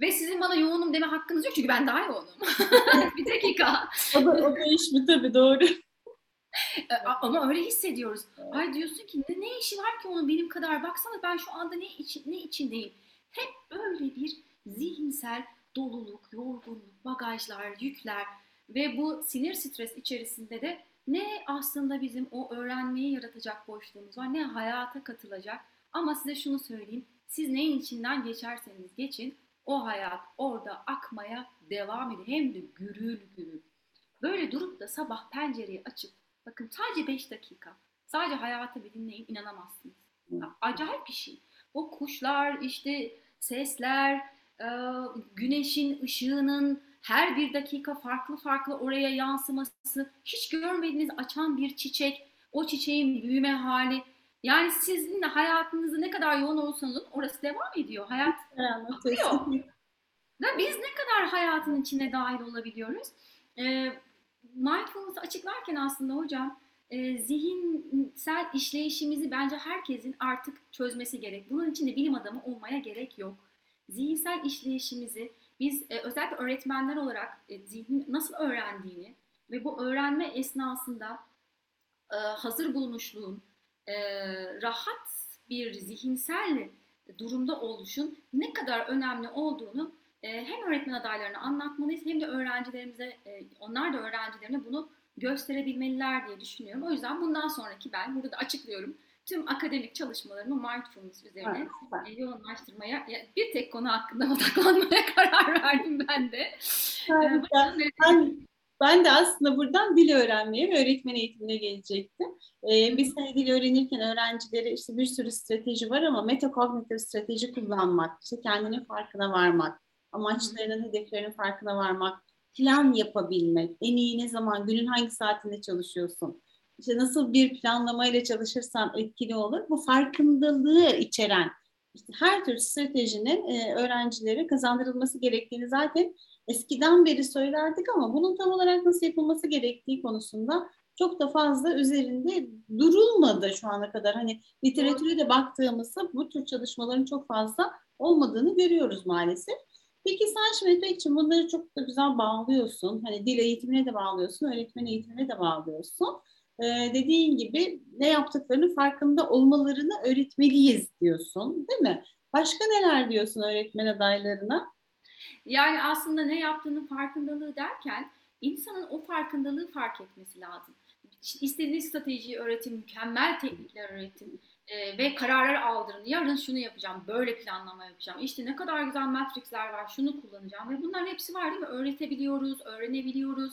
Ve sizin bana yoğunum deme hakkınız yok çünkü ben daha yoğunum. bir dakika. o da, o da iş mi tabii doğru. E, ama öyle hissediyoruz. Evet. Ay diyorsun ki ne, ne işi var ki onun benim kadar baksana ben şu anda ne için ne içindeyim. Hep böyle bir zihinsel doluluk, yorgunluk, bagajlar, yükler ve bu sinir stres içerisinde de ne aslında bizim o öğrenmeyi yaratacak boşluğumuz var, ne hayata katılacak. Ama size şunu söyleyeyim, siz neyin içinden geçerseniz geçin, o hayat orada akmaya devam ediyor. Hem de gürül gürül. Böyle durup da sabah pencereyi açıp, bakın sadece 5 dakika, sadece hayata bir dinleyin, inanamazsınız. Acayip bir şey. O kuşlar, işte sesler, güneşin ışığının her bir dakika farklı farklı oraya yansıması, hiç görmediğiniz açan bir çiçek, o çiçeğin büyüme hali. Yani sizin de hayatınızda ne kadar yoğun olursanız orası devam ediyor. Hayat akıyor. Ve biz ne kadar hayatın içine dahil olabiliyoruz? E, mindfulness'ı açıklarken aslında hocam e, zihinsel işleyişimizi bence herkesin artık çözmesi gerek. Bunun için de bilim adamı olmaya gerek yok. Zihinsel işleyişimizi biz e, özellikle öğretmenler olarak e, zihnin nasıl öğrendiğini ve bu öğrenme esnasında e, hazır bulunuşluğun, e, rahat bir zihinsel durumda oluşun ne kadar önemli olduğunu hem öğretmen adaylarına anlatmalıyız hem de öğrencilerimize, e, onlar da öğrencilerine bunu gösterebilmeliler diye düşünüyorum. O yüzden bundan sonraki ben burada da açıklıyorum tüm akademik çalışmalarımı mindfulness üzerine evet, yoğunlaştırmaya, bir tek konu hakkında odaklanmaya karar verdim ben de. Evet, ben, ben de aslında buradan dil öğrenmeye ve öğretmen eğitimine gelecektim. Ee, biz hani dil öğrenirken öğrencilere işte bir sürü strateji var ama metakognitif strateji kullanmak, işte kendinin farkına varmak, amaçlarının, hedeflerinin farkına varmak, plan yapabilmek, en iyi ne zaman, günün hangi saatinde çalışıyorsun, işte nasıl bir planlamayla çalışırsan etkili olur. Bu farkındalığı içeren işte her tür stratejinin e, öğrencilere kazandırılması gerektiğini zaten eskiden beri söylerdik ama bunun tam olarak nasıl yapılması gerektiği konusunda çok da fazla üzerinde durulmadı şu ana kadar. Hani literatüre de baktığımızda bu tür çalışmaların çok fazla olmadığını görüyoruz maalesef. Peki sen şimdi için bunları çok da güzel bağlıyorsun. Hani dil eğitimine de bağlıyorsun, öğretmen eğitimine de bağlıyorsun e, dediğin gibi ne yaptıklarını farkında olmalarını öğretmeliyiz diyorsun değil mi? Başka neler diyorsun öğretmen adaylarına? Yani aslında ne yaptığının farkındalığı derken insanın o farkındalığı fark etmesi lazım. İstediğiniz stratejiyi öğretin, mükemmel teknikler öğretin e, ve kararlar aldırın. Yarın şunu yapacağım, böyle planlama yapacağım. İşte ne kadar güzel matrixler var, şunu kullanacağım ve bunların hepsi var değil mi? Öğretebiliyoruz, öğrenebiliyoruz.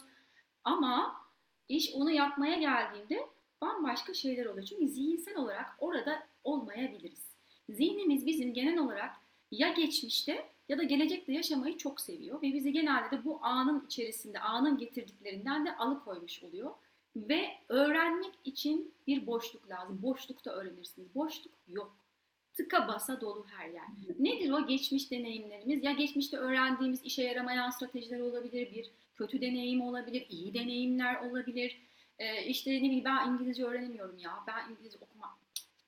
Ama İş onu yapmaya geldiğinde bambaşka şeyler oluyor. Çünkü zihinsel olarak orada olmayabiliriz. Zihnimiz bizim genel olarak ya geçmişte ya da gelecekte yaşamayı çok seviyor ve bizi genelde de bu anın içerisinde, anın getirdiklerinden de alıkoymuş oluyor. Ve öğrenmek için bir boşluk lazım. Boşlukta öğrenirsiniz. Boşluk yok. Tıka basa dolu her yer. Nedir o geçmiş deneyimlerimiz? Ya geçmişte öğrendiğimiz işe yaramayan stratejiler olabilir, bir kötü deneyim olabilir, iyi deneyimler olabilir. Ee, işte ne bileyim ben İngilizce öğrenemiyorum ya. Ben İngilizce okumak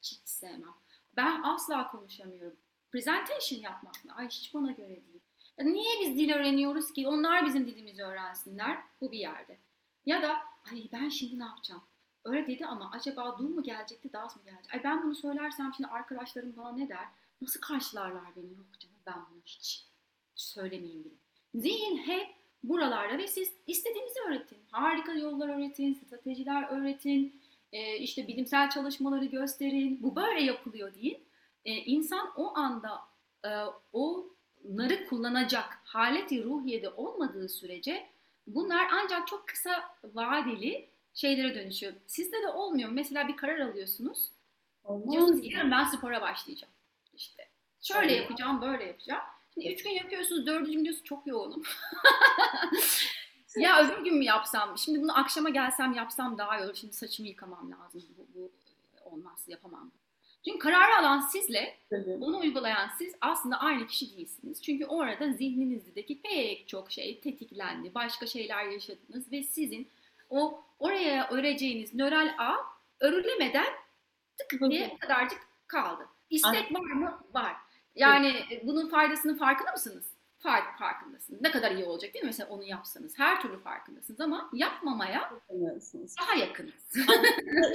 hiç sevmem. Ben asla konuşamıyorum. Presentation yapmak mı? Ay hiç bana göre değil. Ya niye biz dil öğreniyoruz ki? Onlar bizim dilimizi öğrensinler. Bu bir yerde. Ya da ay ben şimdi ne yapacağım? Öyle dedi ama acaba du mu gelecekti, das mı gelecek? Ay ben bunu söylersem şimdi arkadaşlarım bana ne der? Nasıl karşılarlar beni? Yok canım ben bunu hiç söylemeyeyim bile. Zihin hep buralarda ve siz istediğinizi öğretin. Harika yollar öğretin, stratejiler öğretin, e, işte bilimsel çalışmaları gösterin. Bu böyle yapılıyor deyin. E, insan o anda e, onları kullanacak haleti ruhiyede olmadığı sürece bunlar ancak çok kısa vadeli şeylere dönüşüyor. Sizde de olmuyor. Mesela bir karar alıyorsunuz. Diyorsunuz ki yarın ben spora başlayacağım. İşte şöyle yapacağım, böyle yapacağım. Şimdi üç gün yapıyorsunuz, dördüncü gün diyorsunuz çok yoğunum. ya öbür gün mü yapsam? Şimdi bunu akşama gelsem yapsam daha iyi olur. Şimdi saçımı yıkamam lazım. Bu, bu olmaz, yapamam. Çünkü kararı alan sizle, bunu uygulayan siz aslında aynı kişi değilsiniz. Çünkü orada zihninizdeki pek çok şey tetiklendi, başka şeyler yaşadınız ve sizin o oraya öreceğiniz nöral ağ örülemeden tık diye kadarcık kaldı. İstek var mı? Var. Yani evet. bunun faydasının farkında mısınız? Fark, farkındasınız. Ne kadar iyi olacak değil mi? Mesela onu yapsanız. Her türlü farkındasınız ama yapmamaya daha yakınız.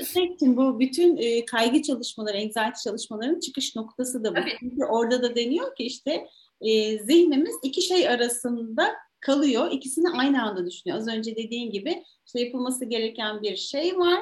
İpek'cim bu bütün e, kaygı çalışmaları, anxiety çalışmalarının çıkış noktası da bu. Tabii. Çünkü orada da deniyor ki işte e, zihnimiz iki şey arasında kalıyor. İkisini aynı anda düşünüyor. Az önce dediğin gibi işte yapılması gereken bir şey var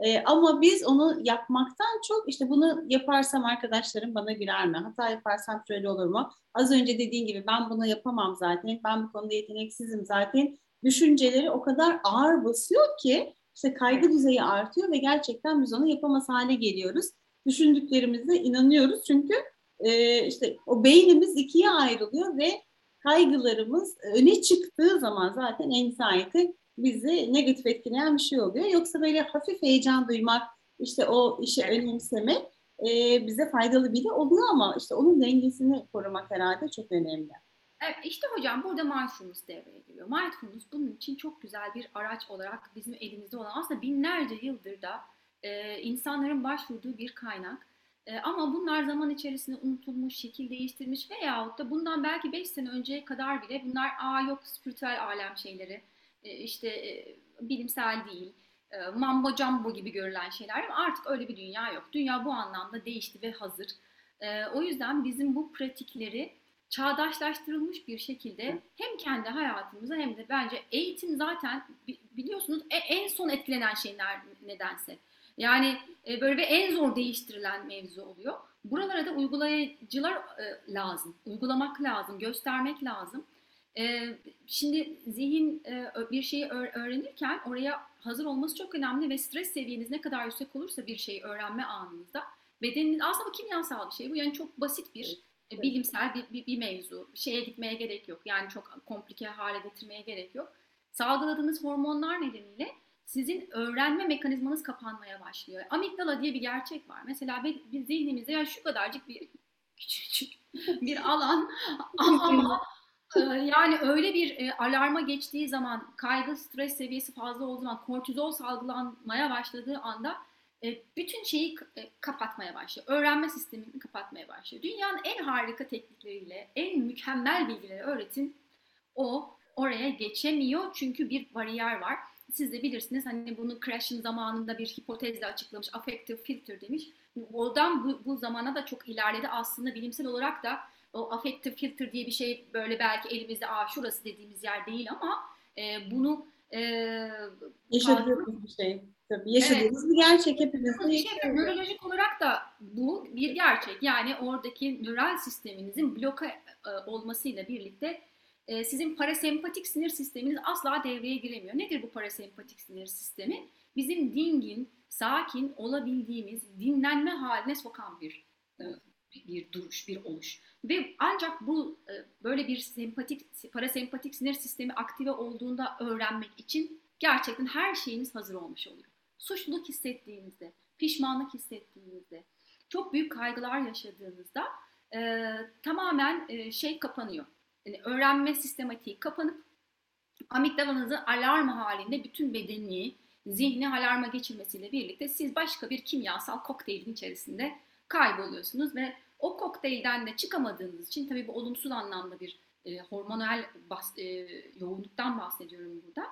e, ama biz onu yapmaktan çok işte bunu yaparsam arkadaşlarım bana güler mi? Hata yaparsam şöyle olur mu? Az önce dediğin gibi ben bunu yapamam zaten. Ben bu konuda yeteneksizim zaten. Düşünceleri o kadar ağır basıyor ki işte kaygı düzeyi artıyor ve gerçekten biz onu yapamaz hale geliyoruz. Düşündüklerimize inanıyoruz çünkü e, işte o beynimiz ikiye ayrılıyor ve kaygılarımız öne çıktığı zaman zaten anxiety bizi negatif etkileyen bir şey oluyor. Yoksa böyle hafif heyecan duymak, işte o işi önemsemek e, bize faydalı bile oluyor ama işte onun dengesini korumak herhalde çok önemli. Evet, işte hocam burada mindfulness devreye giriyor. Mindfulness bunun için çok güzel bir araç olarak bizim elimizde olan aslında binlerce yıldır da e, insanların başvurduğu bir kaynak. E, ama bunlar zaman içerisinde unutulmuş, şekil değiştirmiş veyahut da bundan belki 5 sene önceye kadar bile bunlar aa yok spiritüel alem şeyleri, işte e, bilimsel değil, e, mambo jumbo gibi görülen şeyler ama artık öyle bir dünya yok. Dünya bu anlamda değişti ve hazır. O yüzden bizim bu pratikleri çağdaşlaştırılmış bir şekilde hem kendi hayatımıza hem de bence eğitim zaten biliyorsunuz en son etkilenen şeyler nedense. Yani böyle ve en zor değiştirilen mevzu oluyor. Buralara da uygulayıcılar lazım. Uygulamak lazım, göstermek lazım. Ee, şimdi zihin e, bir şeyi öğrenirken oraya hazır olması çok önemli ve stres seviyeniz ne kadar yüksek olursa bir şeyi öğrenme anınızda bedeniniz aslında bu kimyasal bir şey bu yani çok basit bir evet. bilimsel bir, bir, bir mevzu şeye gitmeye gerek yok yani çok komplike hale getirmeye gerek yok salgıladığınız hormonlar nedeniyle sizin öğrenme mekanizmanız kapanmaya başlıyor. Amigdala diye bir gerçek var. Mesela bir zihnimizde yani şu kadarcık bir küçücük bir alan ama yani öyle bir e, alarma geçtiği zaman, kaygı, stres seviyesi fazla olduğu zaman, kortizol salgılanmaya başladığı anda e, bütün şeyi e, kapatmaya başlıyor. Öğrenme sistemini kapatmaya başlıyor. Dünyanın en harika teknikleriyle, en mükemmel bilgileri öğretin. O oraya geçemiyor çünkü bir bariyer var. Siz de bilirsiniz hani bunu Crash'in zamanında bir hipotezle açıklamış, affective filter demiş. Oradan bu, bu zamana da çok ilerledi aslında bilimsel olarak da o affective filter diye bir şey böyle belki elimizde aa şurası dediğimiz yer değil ama e, bunu e, yaşadığımız bir şey. Tabii yaşadığımız evet. bir gerçek hepimizin. Şey, nörolojik olarak da bu bir gerçek. Yani oradaki nöral sisteminizin bloka e, olmasıyla birlikte e, sizin parasempatik sinir sisteminiz asla devreye giremiyor. Nedir bu parasempatik sinir sistemi? Bizim dingin, sakin olabildiğimiz dinlenme haline sokan bir e, bir duruş, bir oluş. Ve ancak bu e, böyle bir sempatik, parasempatik sinir sistemi aktive olduğunda öğrenmek için gerçekten her şeyiniz hazır olmuş oluyor. Suçluluk hissettiğinizde, pişmanlık hissettiğinizde, çok büyük kaygılar yaşadığınızda e, tamamen e, şey kapanıyor. Yani öğrenme sistematiği kapanıp amigdalanızı alarm halinde bütün bedeni, zihni alarma geçirmesiyle birlikte siz başka bir kimyasal kokteylin içerisinde kayboluyorsunuz ve o kokteylden de çıkamadığınız için tabii bu olumsuz anlamda bir e, hormonal bas, e, yoğunluktan bahsediyorum burada.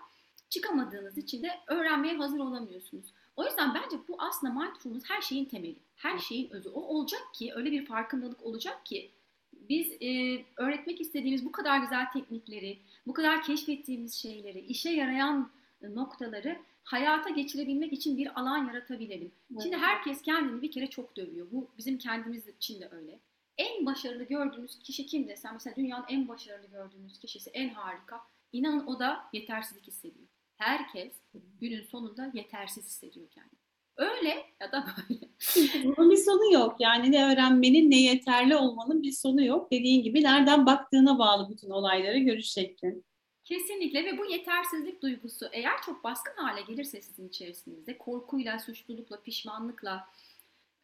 Çıkamadığınız için de öğrenmeye hazır olamıyorsunuz. O yüzden bence bu aslında mindfulness her şeyin temeli, her şeyin özü. O olacak ki öyle bir farkındalık olacak ki biz e, öğretmek istediğimiz bu kadar güzel teknikleri, bu kadar keşfettiğimiz şeyleri, işe yarayan noktaları hayata geçirebilmek için bir alan yaratabilelim. Şimdi herkes kendini bir kere çok dövüyor. Bu bizim kendimiz için de öyle. En başarılı gördüğünüz kişi kim desem mesela dünyanın en başarılı gördüğünüz kişisi en harika. İnanın o da yetersizlik hissediyor. Herkes günün sonunda yetersiz hissediyor kendini. Öyle ya da böyle. Bunun bir sonu yok. Yani ne öğrenmenin ne yeterli olmanın bir sonu yok. Dediğin gibi nereden baktığına bağlı bütün olayları görüş şeklin. Kesinlikle ve bu yetersizlik duygusu eğer çok baskın hale gelirse sizin içerisinizde korkuyla, suçlulukla, pişmanlıkla,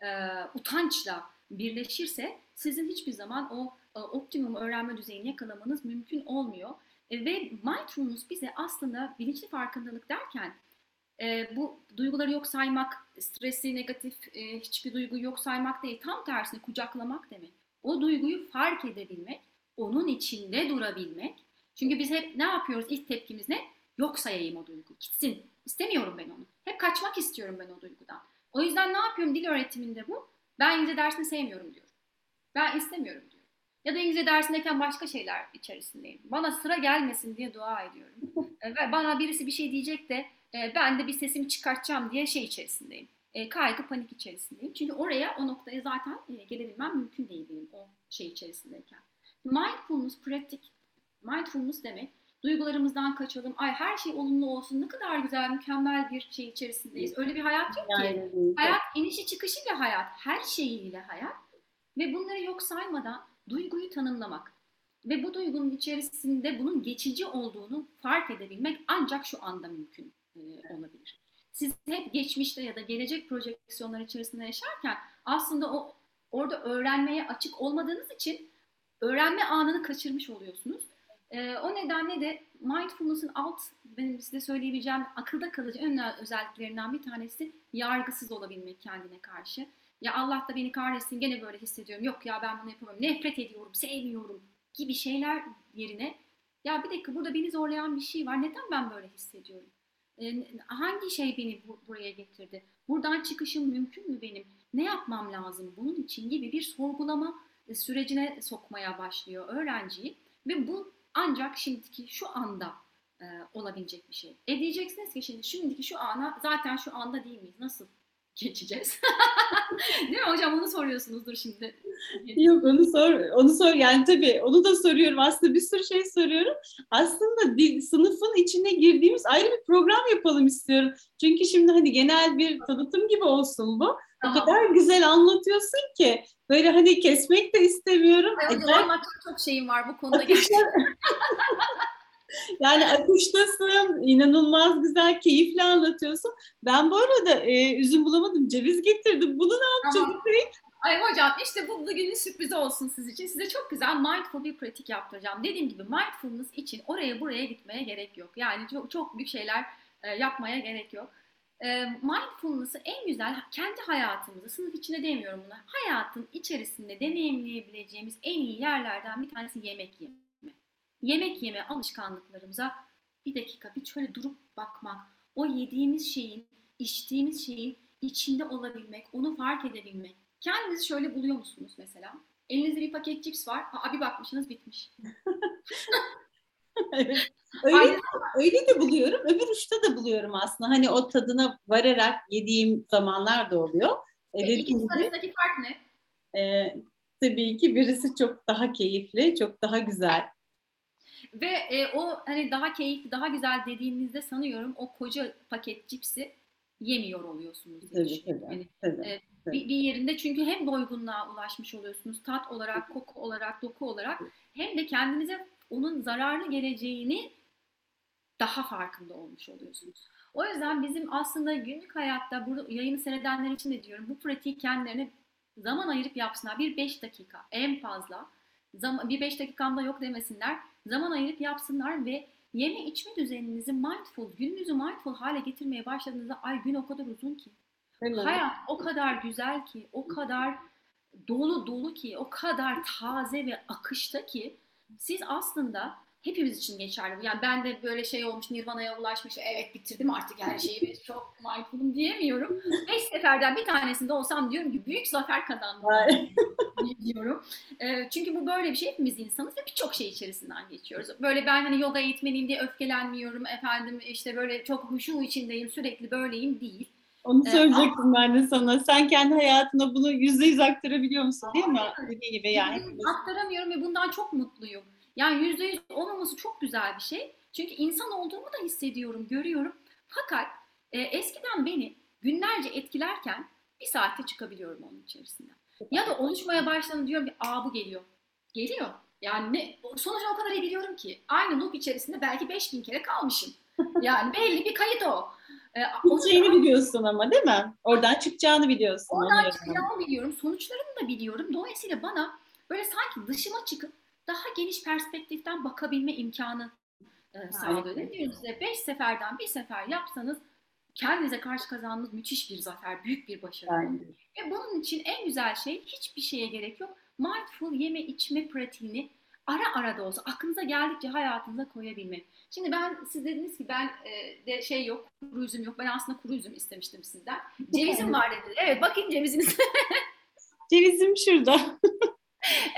e, utançla birleşirse sizin hiçbir zaman o e, optimum öğrenme düzeyini yakalamanız mümkün olmuyor. E, ve mindfulness bize aslında bilinçli farkındalık derken e, bu duyguları yok saymak, stresi, negatif e, hiçbir duygu yok saymak değil. Tam tersine kucaklamak demek. O duyguyu fark edebilmek, onun içinde durabilmek. Çünkü biz hep ne yapıyoruz? İlk tepkimiz ne? Yok sayayım o duygu. Gitsin. İstemiyorum ben onu. Hep kaçmak istiyorum ben o duygudan. O yüzden ne yapıyorum dil öğretiminde bu? Ben İngilizce dersini sevmiyorum diyorum. Ben istemiyorum diyorum. Ya da İngilizce dersindeyken başka şeyler içerisindeyim. Bana sıra gelmesin diye dua ediyorum. Ve bana birisi bir şey diyecek de e, ben de bir sesimi çıkartacağım diye şey içerisindeyim. E, kaygı, panik içerisindeyim. Çünkü oraya, o noktaya zaten e, gelebilmem mümkün değil benim o şey içerisindeyken. Mindfulness, pratik, mindfulness demek duygularımızdan kaçalım. Ay her şey olumlu olsun. Ne kadar güzel, mükemmel bir şey içerisindeyiz. Öyle bir hayat yok ki. Hayat inişi çıkışıyla hayat, her şeyiyle hayat. Ve bunları yok saymadan duyguyu tanımlamak. Ve bu duygunun içerisinde bunun geçici olduğunu fark edebilmek ancak şu anda mümkün e, olabilir. Siz hep geçmişte ya da gelecek projeksiyonlar içerisinde yaşarken aslında o orada öğrenmeye açık olmadığınız için öğrenme anını kaçırmış oluyorsunuz. E, o nedenle de mindfulness'ın alt benim size söyleyebileceğim akılda kalıcı en özelliklerinden bir tanesi yargısız olabilmek kendine karşı. Ya Allah da beni kahretsin gene böyle hissediyorum. Yok ya ben bunu yapamam. Nefret ediyorum, sevmiyorum gibi şeyler yerine ya bir dakika burada beni zorlayan bir şey var. Neden ben böyle hissediyorum? Ee, hangi şey beni bu, buraya getirdi? Buradan çıkışım mümkün mü benim? Ne yapmam lazım bunun için gibi bir sorgulama e, sürecine sokmaya başlıyor öğrenciyi. Ve bu ancak şimdiki şu anda e, olabilecek bir şey. E diyeceksiniz ki şimdi şimdiki şu ana zaten şu anda değil miyiz? Nasıl geçeceğiz? değil mi hocam onu soruyorsunuzdur şimdi. Yok onu sor, onu sor yani tabii onu da soruyorum aslında bir sürü şey soruyorum. Aslında dil, sınıfın içine girdiğimiz ayrı bir program yapalım istiyorum. Çünkü şimdi hani genel bir tanıtım gibi olsun bu. Tamam. O kadar güzel anlatıyorsun ki böyle hani kesmek de istemiyorum. Ay, Acayip- anlatacak çok şeyim var bu konuda. yani akıştasın, inanılmaz güzel, keyifli anlatıyorsun. Ben bu arada e, üzüm bulamadım, ceviz getirdim. Bunu ne yapacağız? Tamam. Ay hocam işte bu bugünün sürprizi olsun siz için. Size çok güzel mindful bir pratik yaptıracağım. Dediğim gibi mindfulness için oraya buraya gitmeye gerek yok. Yani çok, çok büyük şeyler e, yapmaya gerek yok. E, mindfulness'ı en güzel kendi hayatımızda, sınıf içinde demiyorum bunu, hayatın içerisinde deneyimleyebileceğimiz en iyi yerlerden bir tanesi yemek yeme. Yemek yeme alışkanlıklarımıza bir dakika bir şöyle durup bakmak, o yediğimiz şeyin, içtiğimiz şeyin içinde olabilmek, onu fark edebilmek. Kendinizi şöyle buluyor musunuz mesela? Elinizde bir paket cips var. Aa, bir bakmışsınız bitmiş. Evet. Öyle, öyle de buluyorum. Öbür uçta da buluyorum aslında. Hani o tadına vararak yediğim zamanlar da oluyor. E, E, İkisi arasındaki fark ne? e, tabii ki birisi çok daha keyifli, çok daha güzel. Ve e, o hani daha keyifli, daha güzel dediğinizde sanıyorum o koca paket cipsi yemiyor oluyorsunuz diye Tabii, tabii, Yani tabii. e, bir, bir yerinde çünkü hem doygunluğa ulaşmış oluyorsunuz tat olarak, koku olarak, doku olarak hem de kendinize onun zararlı geleceğini daha farkında olmuş oluyorsunuz. O yüzden bizim aslında günlük hayatta burada yayını seyredenler için de diyorum bu pratiği kendilerine zaman ayırıp yapsınlar. Bir 5 dakika en fazla. Zaman, bir 5 dakikamda yok demesinler. Zaman ayırıp yapsınlar ve yeme içme düzeninizi mindful, gününüzü mindful hale getirmeye başladığınızda ay gün o kadar uzun ki. Mi? Hayat o kadar güzel ki, o kadar dolu dolu ki, o kadar taze ve akışta ki siz aslında hepimiz için geçerli bu. Yani ben de böyle şey olmuş, Nirvana'ya ulaşmış, evet bitirdim artık her şeyi, çok mindful'um diyemiyorum. Beş seferden bir tanesinde olsam diyorum ki büyük zafer kazandım diyorum. E, çünkü bu böyle bir şey, hepimiz insanız ve birçok şey içerisinden geçiyoruz. Böyle ben hani yoga eğitmeniyim diye öfkelenmiyorum, efendim işte böyle çok huşu içindeyim, sürekli böyleyim değil. Onu Ee, söyleyecektim ben de sana. Sen kendi hayatına bunu yüzde yüz aktarabiliyor musun değil mi? Dediği gibi yani. Aktaramıyorum ve bundan çok mutluyum. Yani yüzde yüz olmaması çok güzel bir şey. Çünkü insan olduğumu da hissediyorum, görüyorum. Fakat e, eskiden beni günlerce etkilerken bir saatte çıkabiliyorum onun içerisinden. Ya da oluşmaya başladığında diyorum ki aa bu geliyor. Geliyor. Yani ne, sonucu o kadar iyi biliyorum ki. Aynı loop içerisinde belki 5000 kere kalmışım. Yani belli bir kayıt o. E, o- Gideceğini biliyorsun ama değil mi? Oradan çıkacağını biliyorsun. Oradan çıkacağımı biliyorum, sonuçlarını da biliyorum. Dolayısıyla bana böyle sanki dışıma çıkıp daha geniş perspektiften bakabilme imkanı e, sağlıyor. Ne diyorum size? Beş seferden bir sefer yapsanız kendinize karşı kazandığınız müthiş bir zafer, büyük bir başarı. Bence. Ve bunun için en güzel şey hiçbir şeye gerek yok. Mindful yeme içme pratiğini ara ara da olsa aklınıza geldikçe hayatınıza koyabilme. Şimdi ben siz dediniz ki ben e, de şey yok, kuru üzüm yok. Ben aslında kuru üzüm istemiştim sizden. Cevizim var dediniz. Evet bakayım ceviziniz. Cevizim şurada.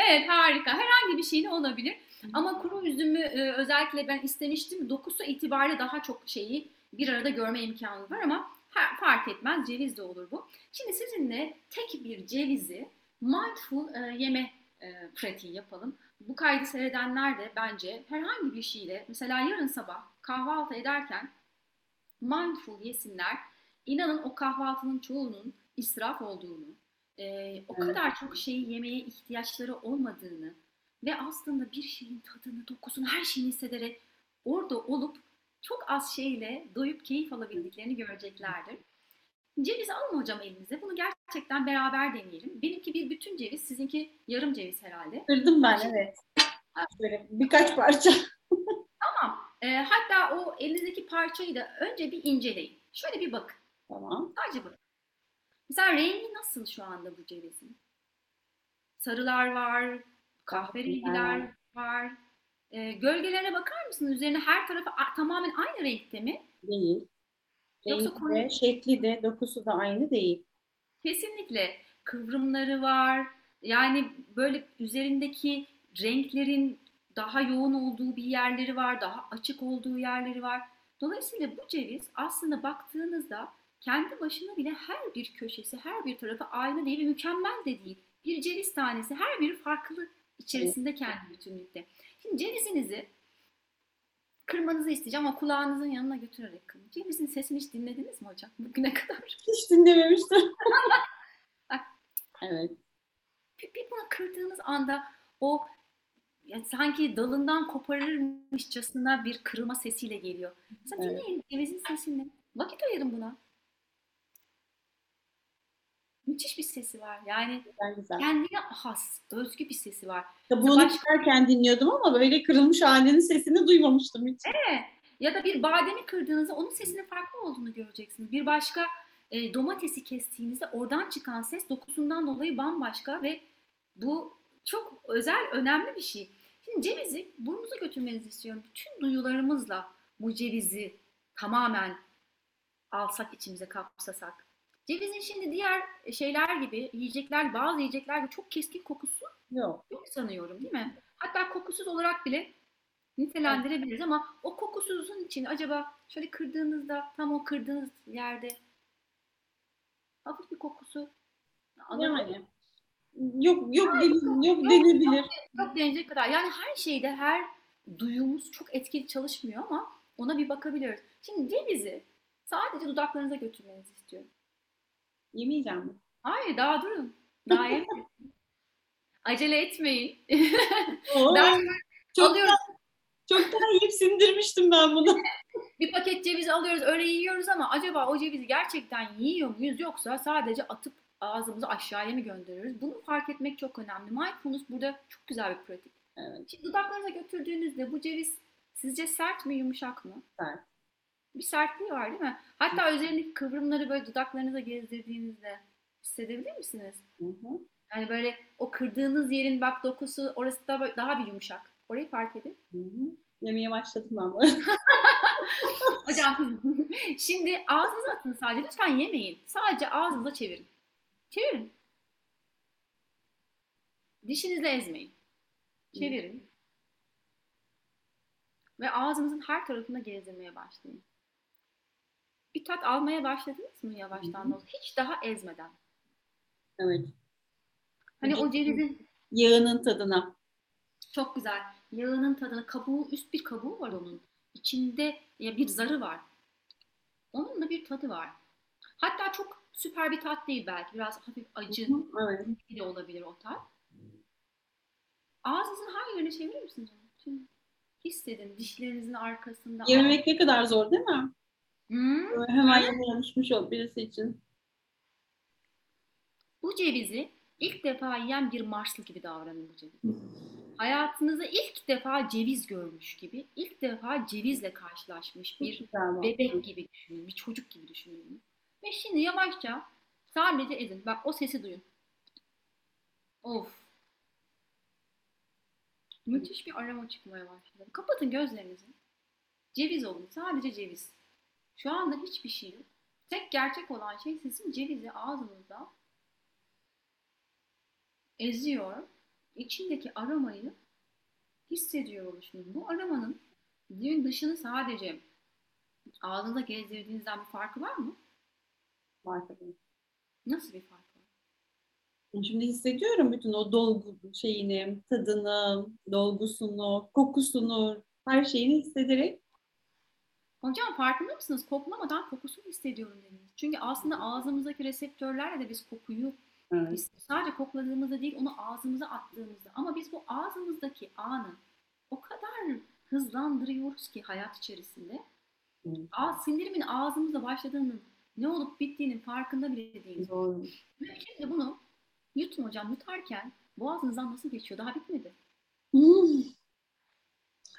evet harika. Herhangi bir şey de olabilir. Ama kuru üzümü e, özellikle ben istemiştim. Dokusu itibariyle daha çok şeyi bir arada görme imkanı var ama her, fark etmez ceviz de olur bu. Şimdi sizinle tek bir cevizi mindful e, yeme e, pratiği yapalım. Bu kaydı seyredenler de bence herhangi bir şeyle mesela yarın sabah kahvaltı ederken mindful yesinler. İnanın o kahvaltının çoğunun israf olduğunu, e, o Evet. kadar çok şeyi yemeye ihtiyaçları olmadığını ve aslında bir şeyin tadını, dokusunu, her şeyini hissederek orada olup çok az şeyle doyup keyif alabildiklerini göreceklerdir. Ceviz alın hocam elinize. Bunu gerçekten beraber deneyelim. Benimki bir bütün ceviz, sizinki yarım ceviz herhalde. Kırdım ben evet. Böyle birkaç parça. Tamam. E, hatta o elinizdeki parçayı da önce bir inceleyin. Şöyle bir bakın. Tamam. Sadece bakın. Mesela rengi nasıl şu anda bu cevizin? Sarılar var, kahverengiler var. E, gölgelerine bakar mısınız? Üzerine her tarafı a- tamamen aynı renkte mi? Değil. Yoksa Rengi de, şekli de, dokusu da aynı değil. Kesinlikle kıvrımları var. Yani böyle üzerindeki renklerin daha yoğun olduğu bir yerleri var, daha açık olduğu yerleri var. Dolayısıyla bu ceviz aslında baktığınızda kendi başına bile her bir köşesi, her bir tarafı aynı değil ve mükemmel de değil. Bir ceviz tanesi her biri farklı içerisinde kendi bütünlükte. Şimdi cevizinizi kırmanızı isteyeceğim ama kulağınızın yanına götürerek kırın. Cevizin sesini hiç dinlediniz mi hocam bugüne kadar? Hiç dinlememiştim. Bak. evet. bir, bir bunu kırdığınız anda o yani sanki dalından koparırmışçasına bir kırılma sesiyle geliyor. Mesela Evet. dinleyin cevizin sesini. Vakit ayırın buna. Müthiş bir sesi var. Yani Güzel güzel. kendine has, özgü bir sesi var. Kabuğunu Başka- çıkarken dinliyordum ama böyle kırılmış halinin sesini duymamıştım hiç. Ya da bir bademi kırdığınızda onun sesinin farklı olduğunu göreceksiniz. Bir başka e, domatesi kestiğinizde oradan çıkan ses dokusundan dolayı bambaşka ve bu çok özel, önemli bir şey. Şimdi cevizi burnunuza götürmenizi istiyorum. Bütün duyularımızla bu cevizi tamamen alsak içimize kapsasak. Cevizin şimdi diğer şeyler gibi, yiyecekler, bazı yiyecekler gibi çok keskin kokusu Yok. yok sanıyorum değil mi? Hatta kokusuz olarak bile nitelendirebiliriz ama o kokusuzun için acaba şöyle kırdığınızda tam o kırdığınız yerde hafif bir kokusu alabilir Yani. Yok yok denil- yok denebilir. Yok denecek kadar. Yani her şeyde her duyumuz çok etkili çalışmıyor ama ona bir bakabiliriz. Şimdi cevizi sadece dudaklarınıza götürmenizi istiyorum. Yemeyeceğim mi? Hayır daha durun. Daha yemeyin. Acele etmeyin. Oo, Ben çok, alıyoruz. çoktan yiyip sindirmiştim ben bunu. Bir paket ceviz alıyoruz öyle yiyoruz ama acaba o cevizi gerçekten yiyor muyuz yoksa sadece atıp ağzımızı aşağıya mı gönderiyoruz? Bunu fark etmek çok önemli. Mindfulness burada çok güzel bir pratik. Evet. Şimdi dudaklarınıza götürdüğünüzde bu ceviz sizce sert mi yumuşak mı? Sert. Bir sertliği var değil mi? Hatta üzerindeki kıvrımları böyle dudaklarınıza gezdirdiğinizde hissedebilir misiniz? Hı hı. Yani böyle o kırdığınız yerin bak dokusu orası da daha bir yumuşak. Orayı fark edin. Hı hı. Yemeye başladım ben bu. Hocam şimdi ağzınıza atın sadece. Lütfen yemeyin. Sadece ağzınıza çevirin. Çevirin. Dişinizle ezmeyin. Çevirin. Ve ağzınızın her tarafında gezdirmeye başlayın. Bir tat almaya başladınız mı yavaştan da? Hiç daha ezmeden. Evet. Hani o cevizin Yağının tadına. çok güzel yağının tadını, kabuğu, üst bir kabuğu var onun. İçinde ya bir zarı var. Onun da bir tadı var. Hatta çok süper bir tat değil belki. Biraz hafif acı Evet. de olabilir o tat. Ağzınızın hangi yöne çevirir misiniz hissedin dişlerinizin arkasında. Yememek ne kadar zor değil mi? Hmm. Böyle Hemen yemeye alışmış ol birisi için. Bu cevizi ilk defa yiyen bir Marslı gibi davranın bu ceviz. Hayatınızda ilk defa ceviz görmüş gibi, ilk defa cevizle karşılaşmış bir bebek gibi düşünün, bir çocuk gibi düşünün. Ve şimdi yavaşça sadece ezin. Bak o sesi duyun. Of. Müthiş bir aroma çıkmaya başladı. Kapatın gözlerinizi. Ceviz olun. Sadece ceviz. Şu anda hiçbir şey yok. Tek gerçek olan şey sizin cevizi ağzınızda eziyor. İçindeki aromayı hissediyor oluşunuz. Bu aromanın düğün dışını sadece ağzınıza gezdirdiğinizden bir farkı var mı? Var tabii. Nasıl bir farkı var? Şimdi hissediyorum bütün o dolgu şeyini, tadını, dolgusunu, kokusunu, her şeyini hissederek Hocam farkında mısınız? Koklamadan kokusunu hissediyorum dediniz. Çünkü aslında ağzımızdaki reseptörlerle de biz kokuyu evet. biz sadece kokladığımızda değil onu ağzımıza attığımızda ama biz bu ağzımızdaki anı o kadar hızlandırıyoruz ki hayat içerisinde. Evet. Sindirimin ağzımızda başladığının ne olup bittiğinin farkında bile değiliz. Doğru. Ve Şimdi bunu yutun hocam yutarken boğazınızdan nasıl geçiyor? Daha bitmedi. Hmm.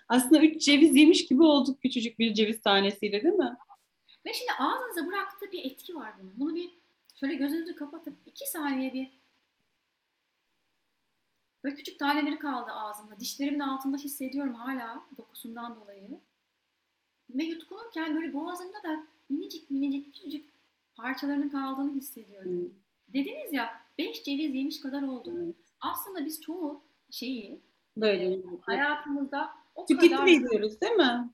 Aslında üç ceviz yemiş gibi olduk küçücük bir ceviz tanesiyle değil mi? Ve şimdi ağzınıza bıraktığı bir etki var bunun. Bunu bir şöyle gözünüzü kapatıp iki saniye bir böyle küçük taneleri kaldı ağzımda. Dişlerimin altında hissediyorum hala dokusundan dolayı. Ve yutkunurken böyle boğazımda da minicik minicik küçücük parçalarının kaldığını hissediyorum. Hmm. Dediniz ya beş ceviz yemiş kadar oldu. Evet. Aslında biz çoğu şeyi Böyle. hayatımızda o ediyoruz değil mi?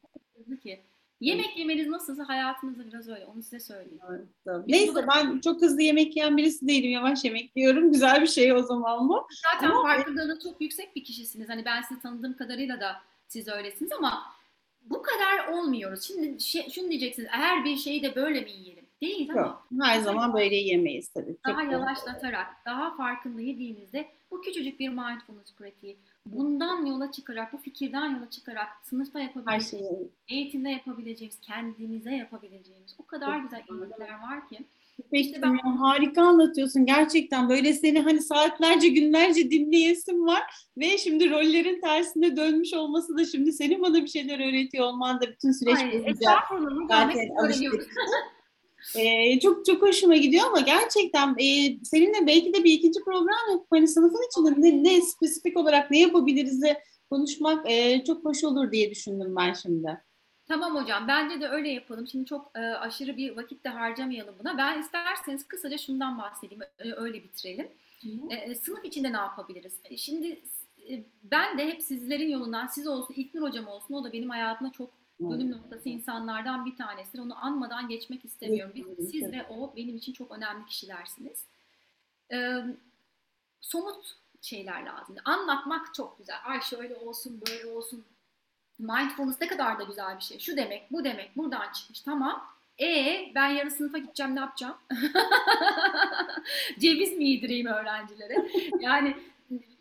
ki. Yemek yemeniz nasılsa hayatınızda biraz öyle. Onu size söyleyeyim. Evet. Biz Neyse burada- ben çok hızlı yemek yiyen birisi değilim. Yavaş yemek yiyorum. Güzel bir şey o zaman bu. Zaten Ama- farkındalığı çok yüksek bir kişisiniz. Hani ben sizi tanıdığım kadarıyla da siz öylesiniz ama bu kadar olmuyoruz. Şimdi şey, şunu diyeceksiniz. Eğer bir şeyi de böyle mi yiyelim? Değil ama Yok. Her zaman böyle yemeyiz tabii. Daha doğru. yavaşlatarak, daha farkında yediğinizde bu küçücük bir mindfulness pratiği bundan yola çıkarak, bu fikirden yola çıkarak sınıfta Her yapabileceğimiz, şeyi eğitimde yapabileceğimiz, kendimize yapabileceğimiz o kadar güzel iyilikler var ki. İşte ben- harika anlatıyorsun gerçekten böyle seni hani saatlerce günlerce dinleyesim var ve şimdi rollerin tersine dönmüş olması da şimdi senin bana bir şeyler öğretiyor olman da bütün süreç Ay, boyunca zaten alıştık. Ee, çok çok hoşuma gidiyor ama gerçekten e, seninle belki de bir ikinci program yapıp hani sınıfın içinde ne, ne spesifik olarak ne yapabiliriz konuşmak e, çok hoş olur diye düşündüm ben şimdi. Tamam hocam bence de öyle yapalım. Şimdi çok e, aşırı bir vakit de harcamayalım buna. Ben isterseniz kısaca şundan bahsedeyim. Öyle bitirelim. E, e, sınıf içinde ne yapabiliriz? E, Şimdi e, ben de hep sizlerin yolundan siz olsun, İlknur hocam olsun o da benim hayatımda çok dönüm noktası insanlardan bir tanesidir. Onu anmadan geçmek istemiyorum. Biz, siz ve o benim için çok önemli kişilersiniz. E, somut şeyler lazım. Anlatmak çok güzel. Ay şöyle olsun, böyle olsun. Mindfulness ne kadar da güzel bir şey. Şu demek, bu demek, buradan çıkmış. Tamam. E ben yarın sınıfa gideceğim ne yapacağım? Ceviz mi yedireyim öğrencilere? Yani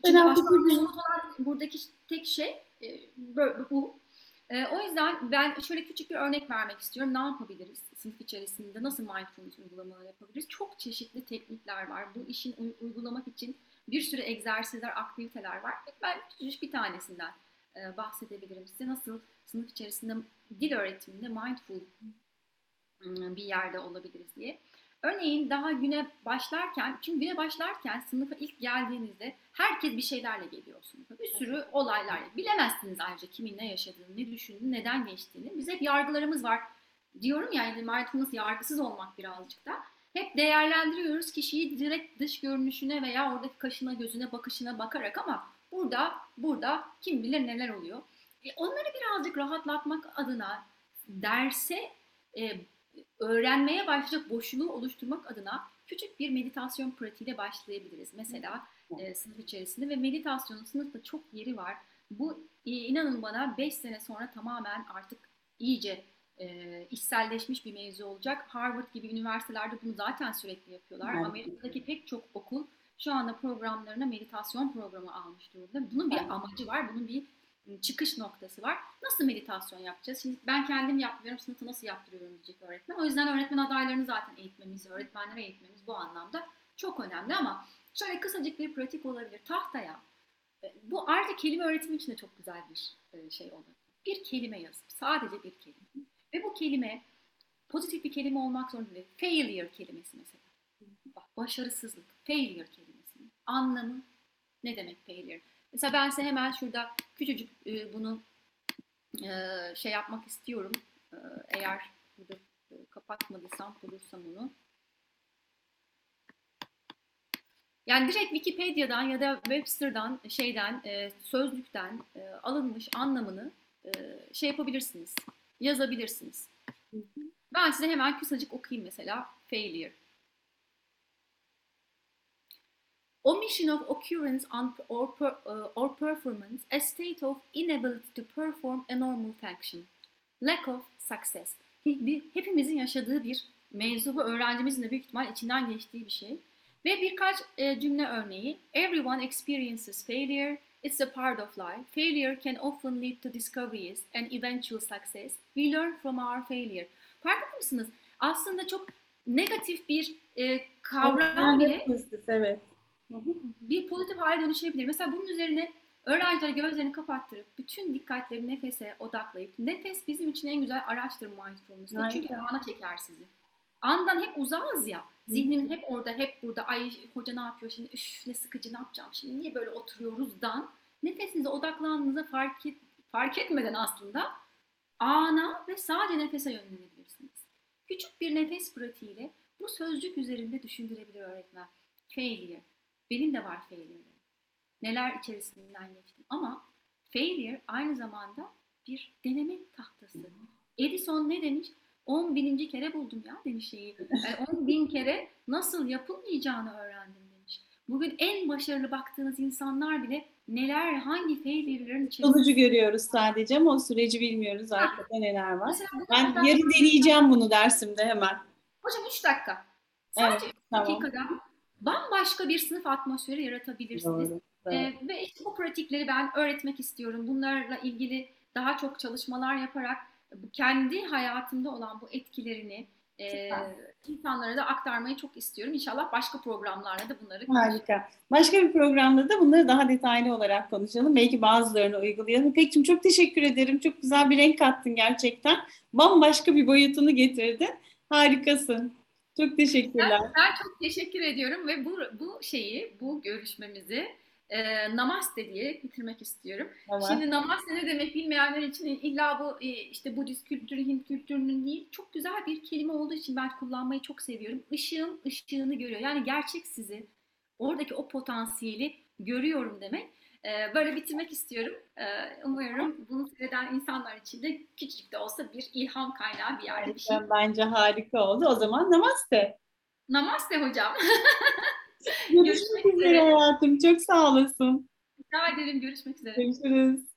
çünkü olan buradaki tek şey e, bu. E, o yüzden ben şöyle küçük bir örnek vermek istiyorum. Ne yapabiliriz sınıf içerisinde? Nasıl mindfulness uygulamaları yapabiliriz? Çok çeşitli teknikler var. Bu işin uy- uygulamak için bir sürü egzersizler, aktiviteler var. Ben küçücük bir tanesinden e, bahsedebilirim size. Nasıl sınıf içerisinde dil öğretiminde mindful ım, bir yerde olabiliriz diye. Örneğin daha güne başlarken, çünkü güne başlarken sınıfa ilk geldiğinizde herkes bir şeylerle geliyor sınıfa. Bir sürü olaylarla. Bilemezsiniz ayrıca kimin ne yaşadığını, ne düşündüğünü, neden geçtiğini. Biz hep yargılarımız var. Diyorum ya, yani mindfulness yargısız olmak birazcık da. Hep değerlendiriyoruz kişiyi direkt dış görünüşüne veya oradaki kaşına, gözüne, bakışına bakarak ama burada, burada kim bilir neler oluyor. E onları birazcık rahatlatmak adına derse e, öğrenmeye başlayacak boşluğu oluşturmak adına küçük bir meditasyon pratiğiyle başlayabiliriz. Mesela e, sınıf içerisinde ve meditasyonun sınıfta çok yeri var. Bu e, inanın bana 5 sene sonra tamamen artık iyice e, içselleşmiş bir mevzu olacak. Harvard gibi üniversitelerde bunu zaten sürekli yapıyorlar. Evet. Amerika'daki pek çok okul şu anda programlarına meditasyon programı almış durumda. Bunun bir amacı var, bunun bir çıkış noktası var. Nasıl meditasyon yapacağız? Şimdi ben kendim yapmıyorum, sınıfta nasıl yaptırıyorum diyecek öğretmen. O yüzden öğretmen adaylarını zaten eğitmemiz, öğretmenlere eğitmemiz bu anlamda çok önemli ama şöyle kısacık bir pratik olabilir. Tahtaya, e, bu ayrıca kelime öğretimi için de çok güzel bir e, şey olabilir. Bir kelime yazıp, sadece bir kelime. Ve bu kelime pozitif bir kelime olmak zorunda değil. Failure kelimesi mesela. Bak, başarısızlık, failure kelimesinin anlamı ne demek failure? Mesela ben size hemen şurada küçücük e, bunu e, şey yapmak istiyorum. E, eğer burada e, kapatmadıysam bulursam onu. Yani direkt Wikipedia'dan ya da Webster'dan şeyden e, sözlükten e, alınmış anlamını e, şey yapabilirsiniz. Yazabilirsiniz. Ben size hemen kısacık okuyayım mesela failure. Omission of occurrence on, or, per, uh, or performance, a state of inability to perform a normal function. Lack of success. Hepimizin yaşadığı bir mevzu bu öğrencimizin de büyük ihtimal içinden geçtiği bir şey. Ve birkaç e, cümle örneği. Everyone experiences failure. It's a part of life. Failure can often lead to discoveries and eventual success. We learn from our failure. Farkında mısınız? Aslında çok negatif bir e, kavram pozitif, evet. Hı hı. bir pozitif hale dönüşebilir. Mesela bunun üzerine öğrenciler gözlerini kapattırıp bütün dikkatlerini nefese odaklayıp nefes bizim için en güzel araçtır mindfulness'ta. Çünkü ana çeker sizi. Andan hep uzağız ya. Zihnimin hep orada, hep burada. Ay hoca ne yapıyor şimdi? Üf ne sıkıcı ne yapacağım şimdi? Niye böyle oturuyoruzdan? Nefesinize odaklandığınızda fark, et, fark etmeden aslında ana ve sadece nefese yönlenebilirsiniz. Küçük bir nefes pratiğiyle bu sözcük üzerinde düşündürebilir öğretmen. Failure. Benim de var failure'ım. Neler içerisinden geçtim. Ama failure aynı zamanda bir deneme tahtası. Edison ne demiş? 10 bininci kere buldum ya demiş şeyi. Yani 10 bin kere nasıl yapılmayacağını öğrendim demiş. Bugün en başarılı baktığınız insanlar bile neler, hangi failure'ların içerisinde. Sonucu görüyoruz sadece ama o süreci bilmiyoruz arkada neler var. Ben yarın deneyeceğim bunu dersimde hemen. Hocam 3 dakika. Sadece üç tamam. dakikada bambaşka bir sınıf atmosferi yaratabilirsiniz. Doğru. Ee, ve işte bu pratikleri ben öğretmek istiyorum. Bunlarla ilgili daha çok çalışmalar yaparak kendi hayatımda olan bu etkilerini e, insanlara da aktarmayı çok istiyorum. İnşallah başka programlarla da bunları Harika. Başka bir programda da bunları daha detaylı olarak konuşalım. Belki bazılarını uygulayalım. İpek'cim çok teşekkür ederim. Çok güzel bir renk kattın gerçekten. Bambaşka bir boyutunu getirdin. Harikasın. Çok teşekkürler. Ben, ben çok teşekkür ediyorum ve bu, bu şeyi, bu görüşmemizi e, namaste diye bitirmek istiyorum. Tamam. Şimdi namaste ne demek bilmeyenler için illa bu e, işte Budist kültürü, Hint kültürünün değil çok güzel bir kelime olduğu için ben kullanmayı çok seviyorum. Işığım ışığını görüyor. Yani gerçek sizi, oradaki o potansiyeli görüyorum demek. E, böyle bitirmek istiyorum. E, umarım bunu seyreden insanlar için de küçücük de olsa bir ilham kaynağı bir yerde bir şey. Bence harika oldu. O zaman namaste. Namaste hocam. Görüşmek üzere hayatım. Çok sağ olasın. Rica ederim. Görüşmek üzere. Görüşürüz.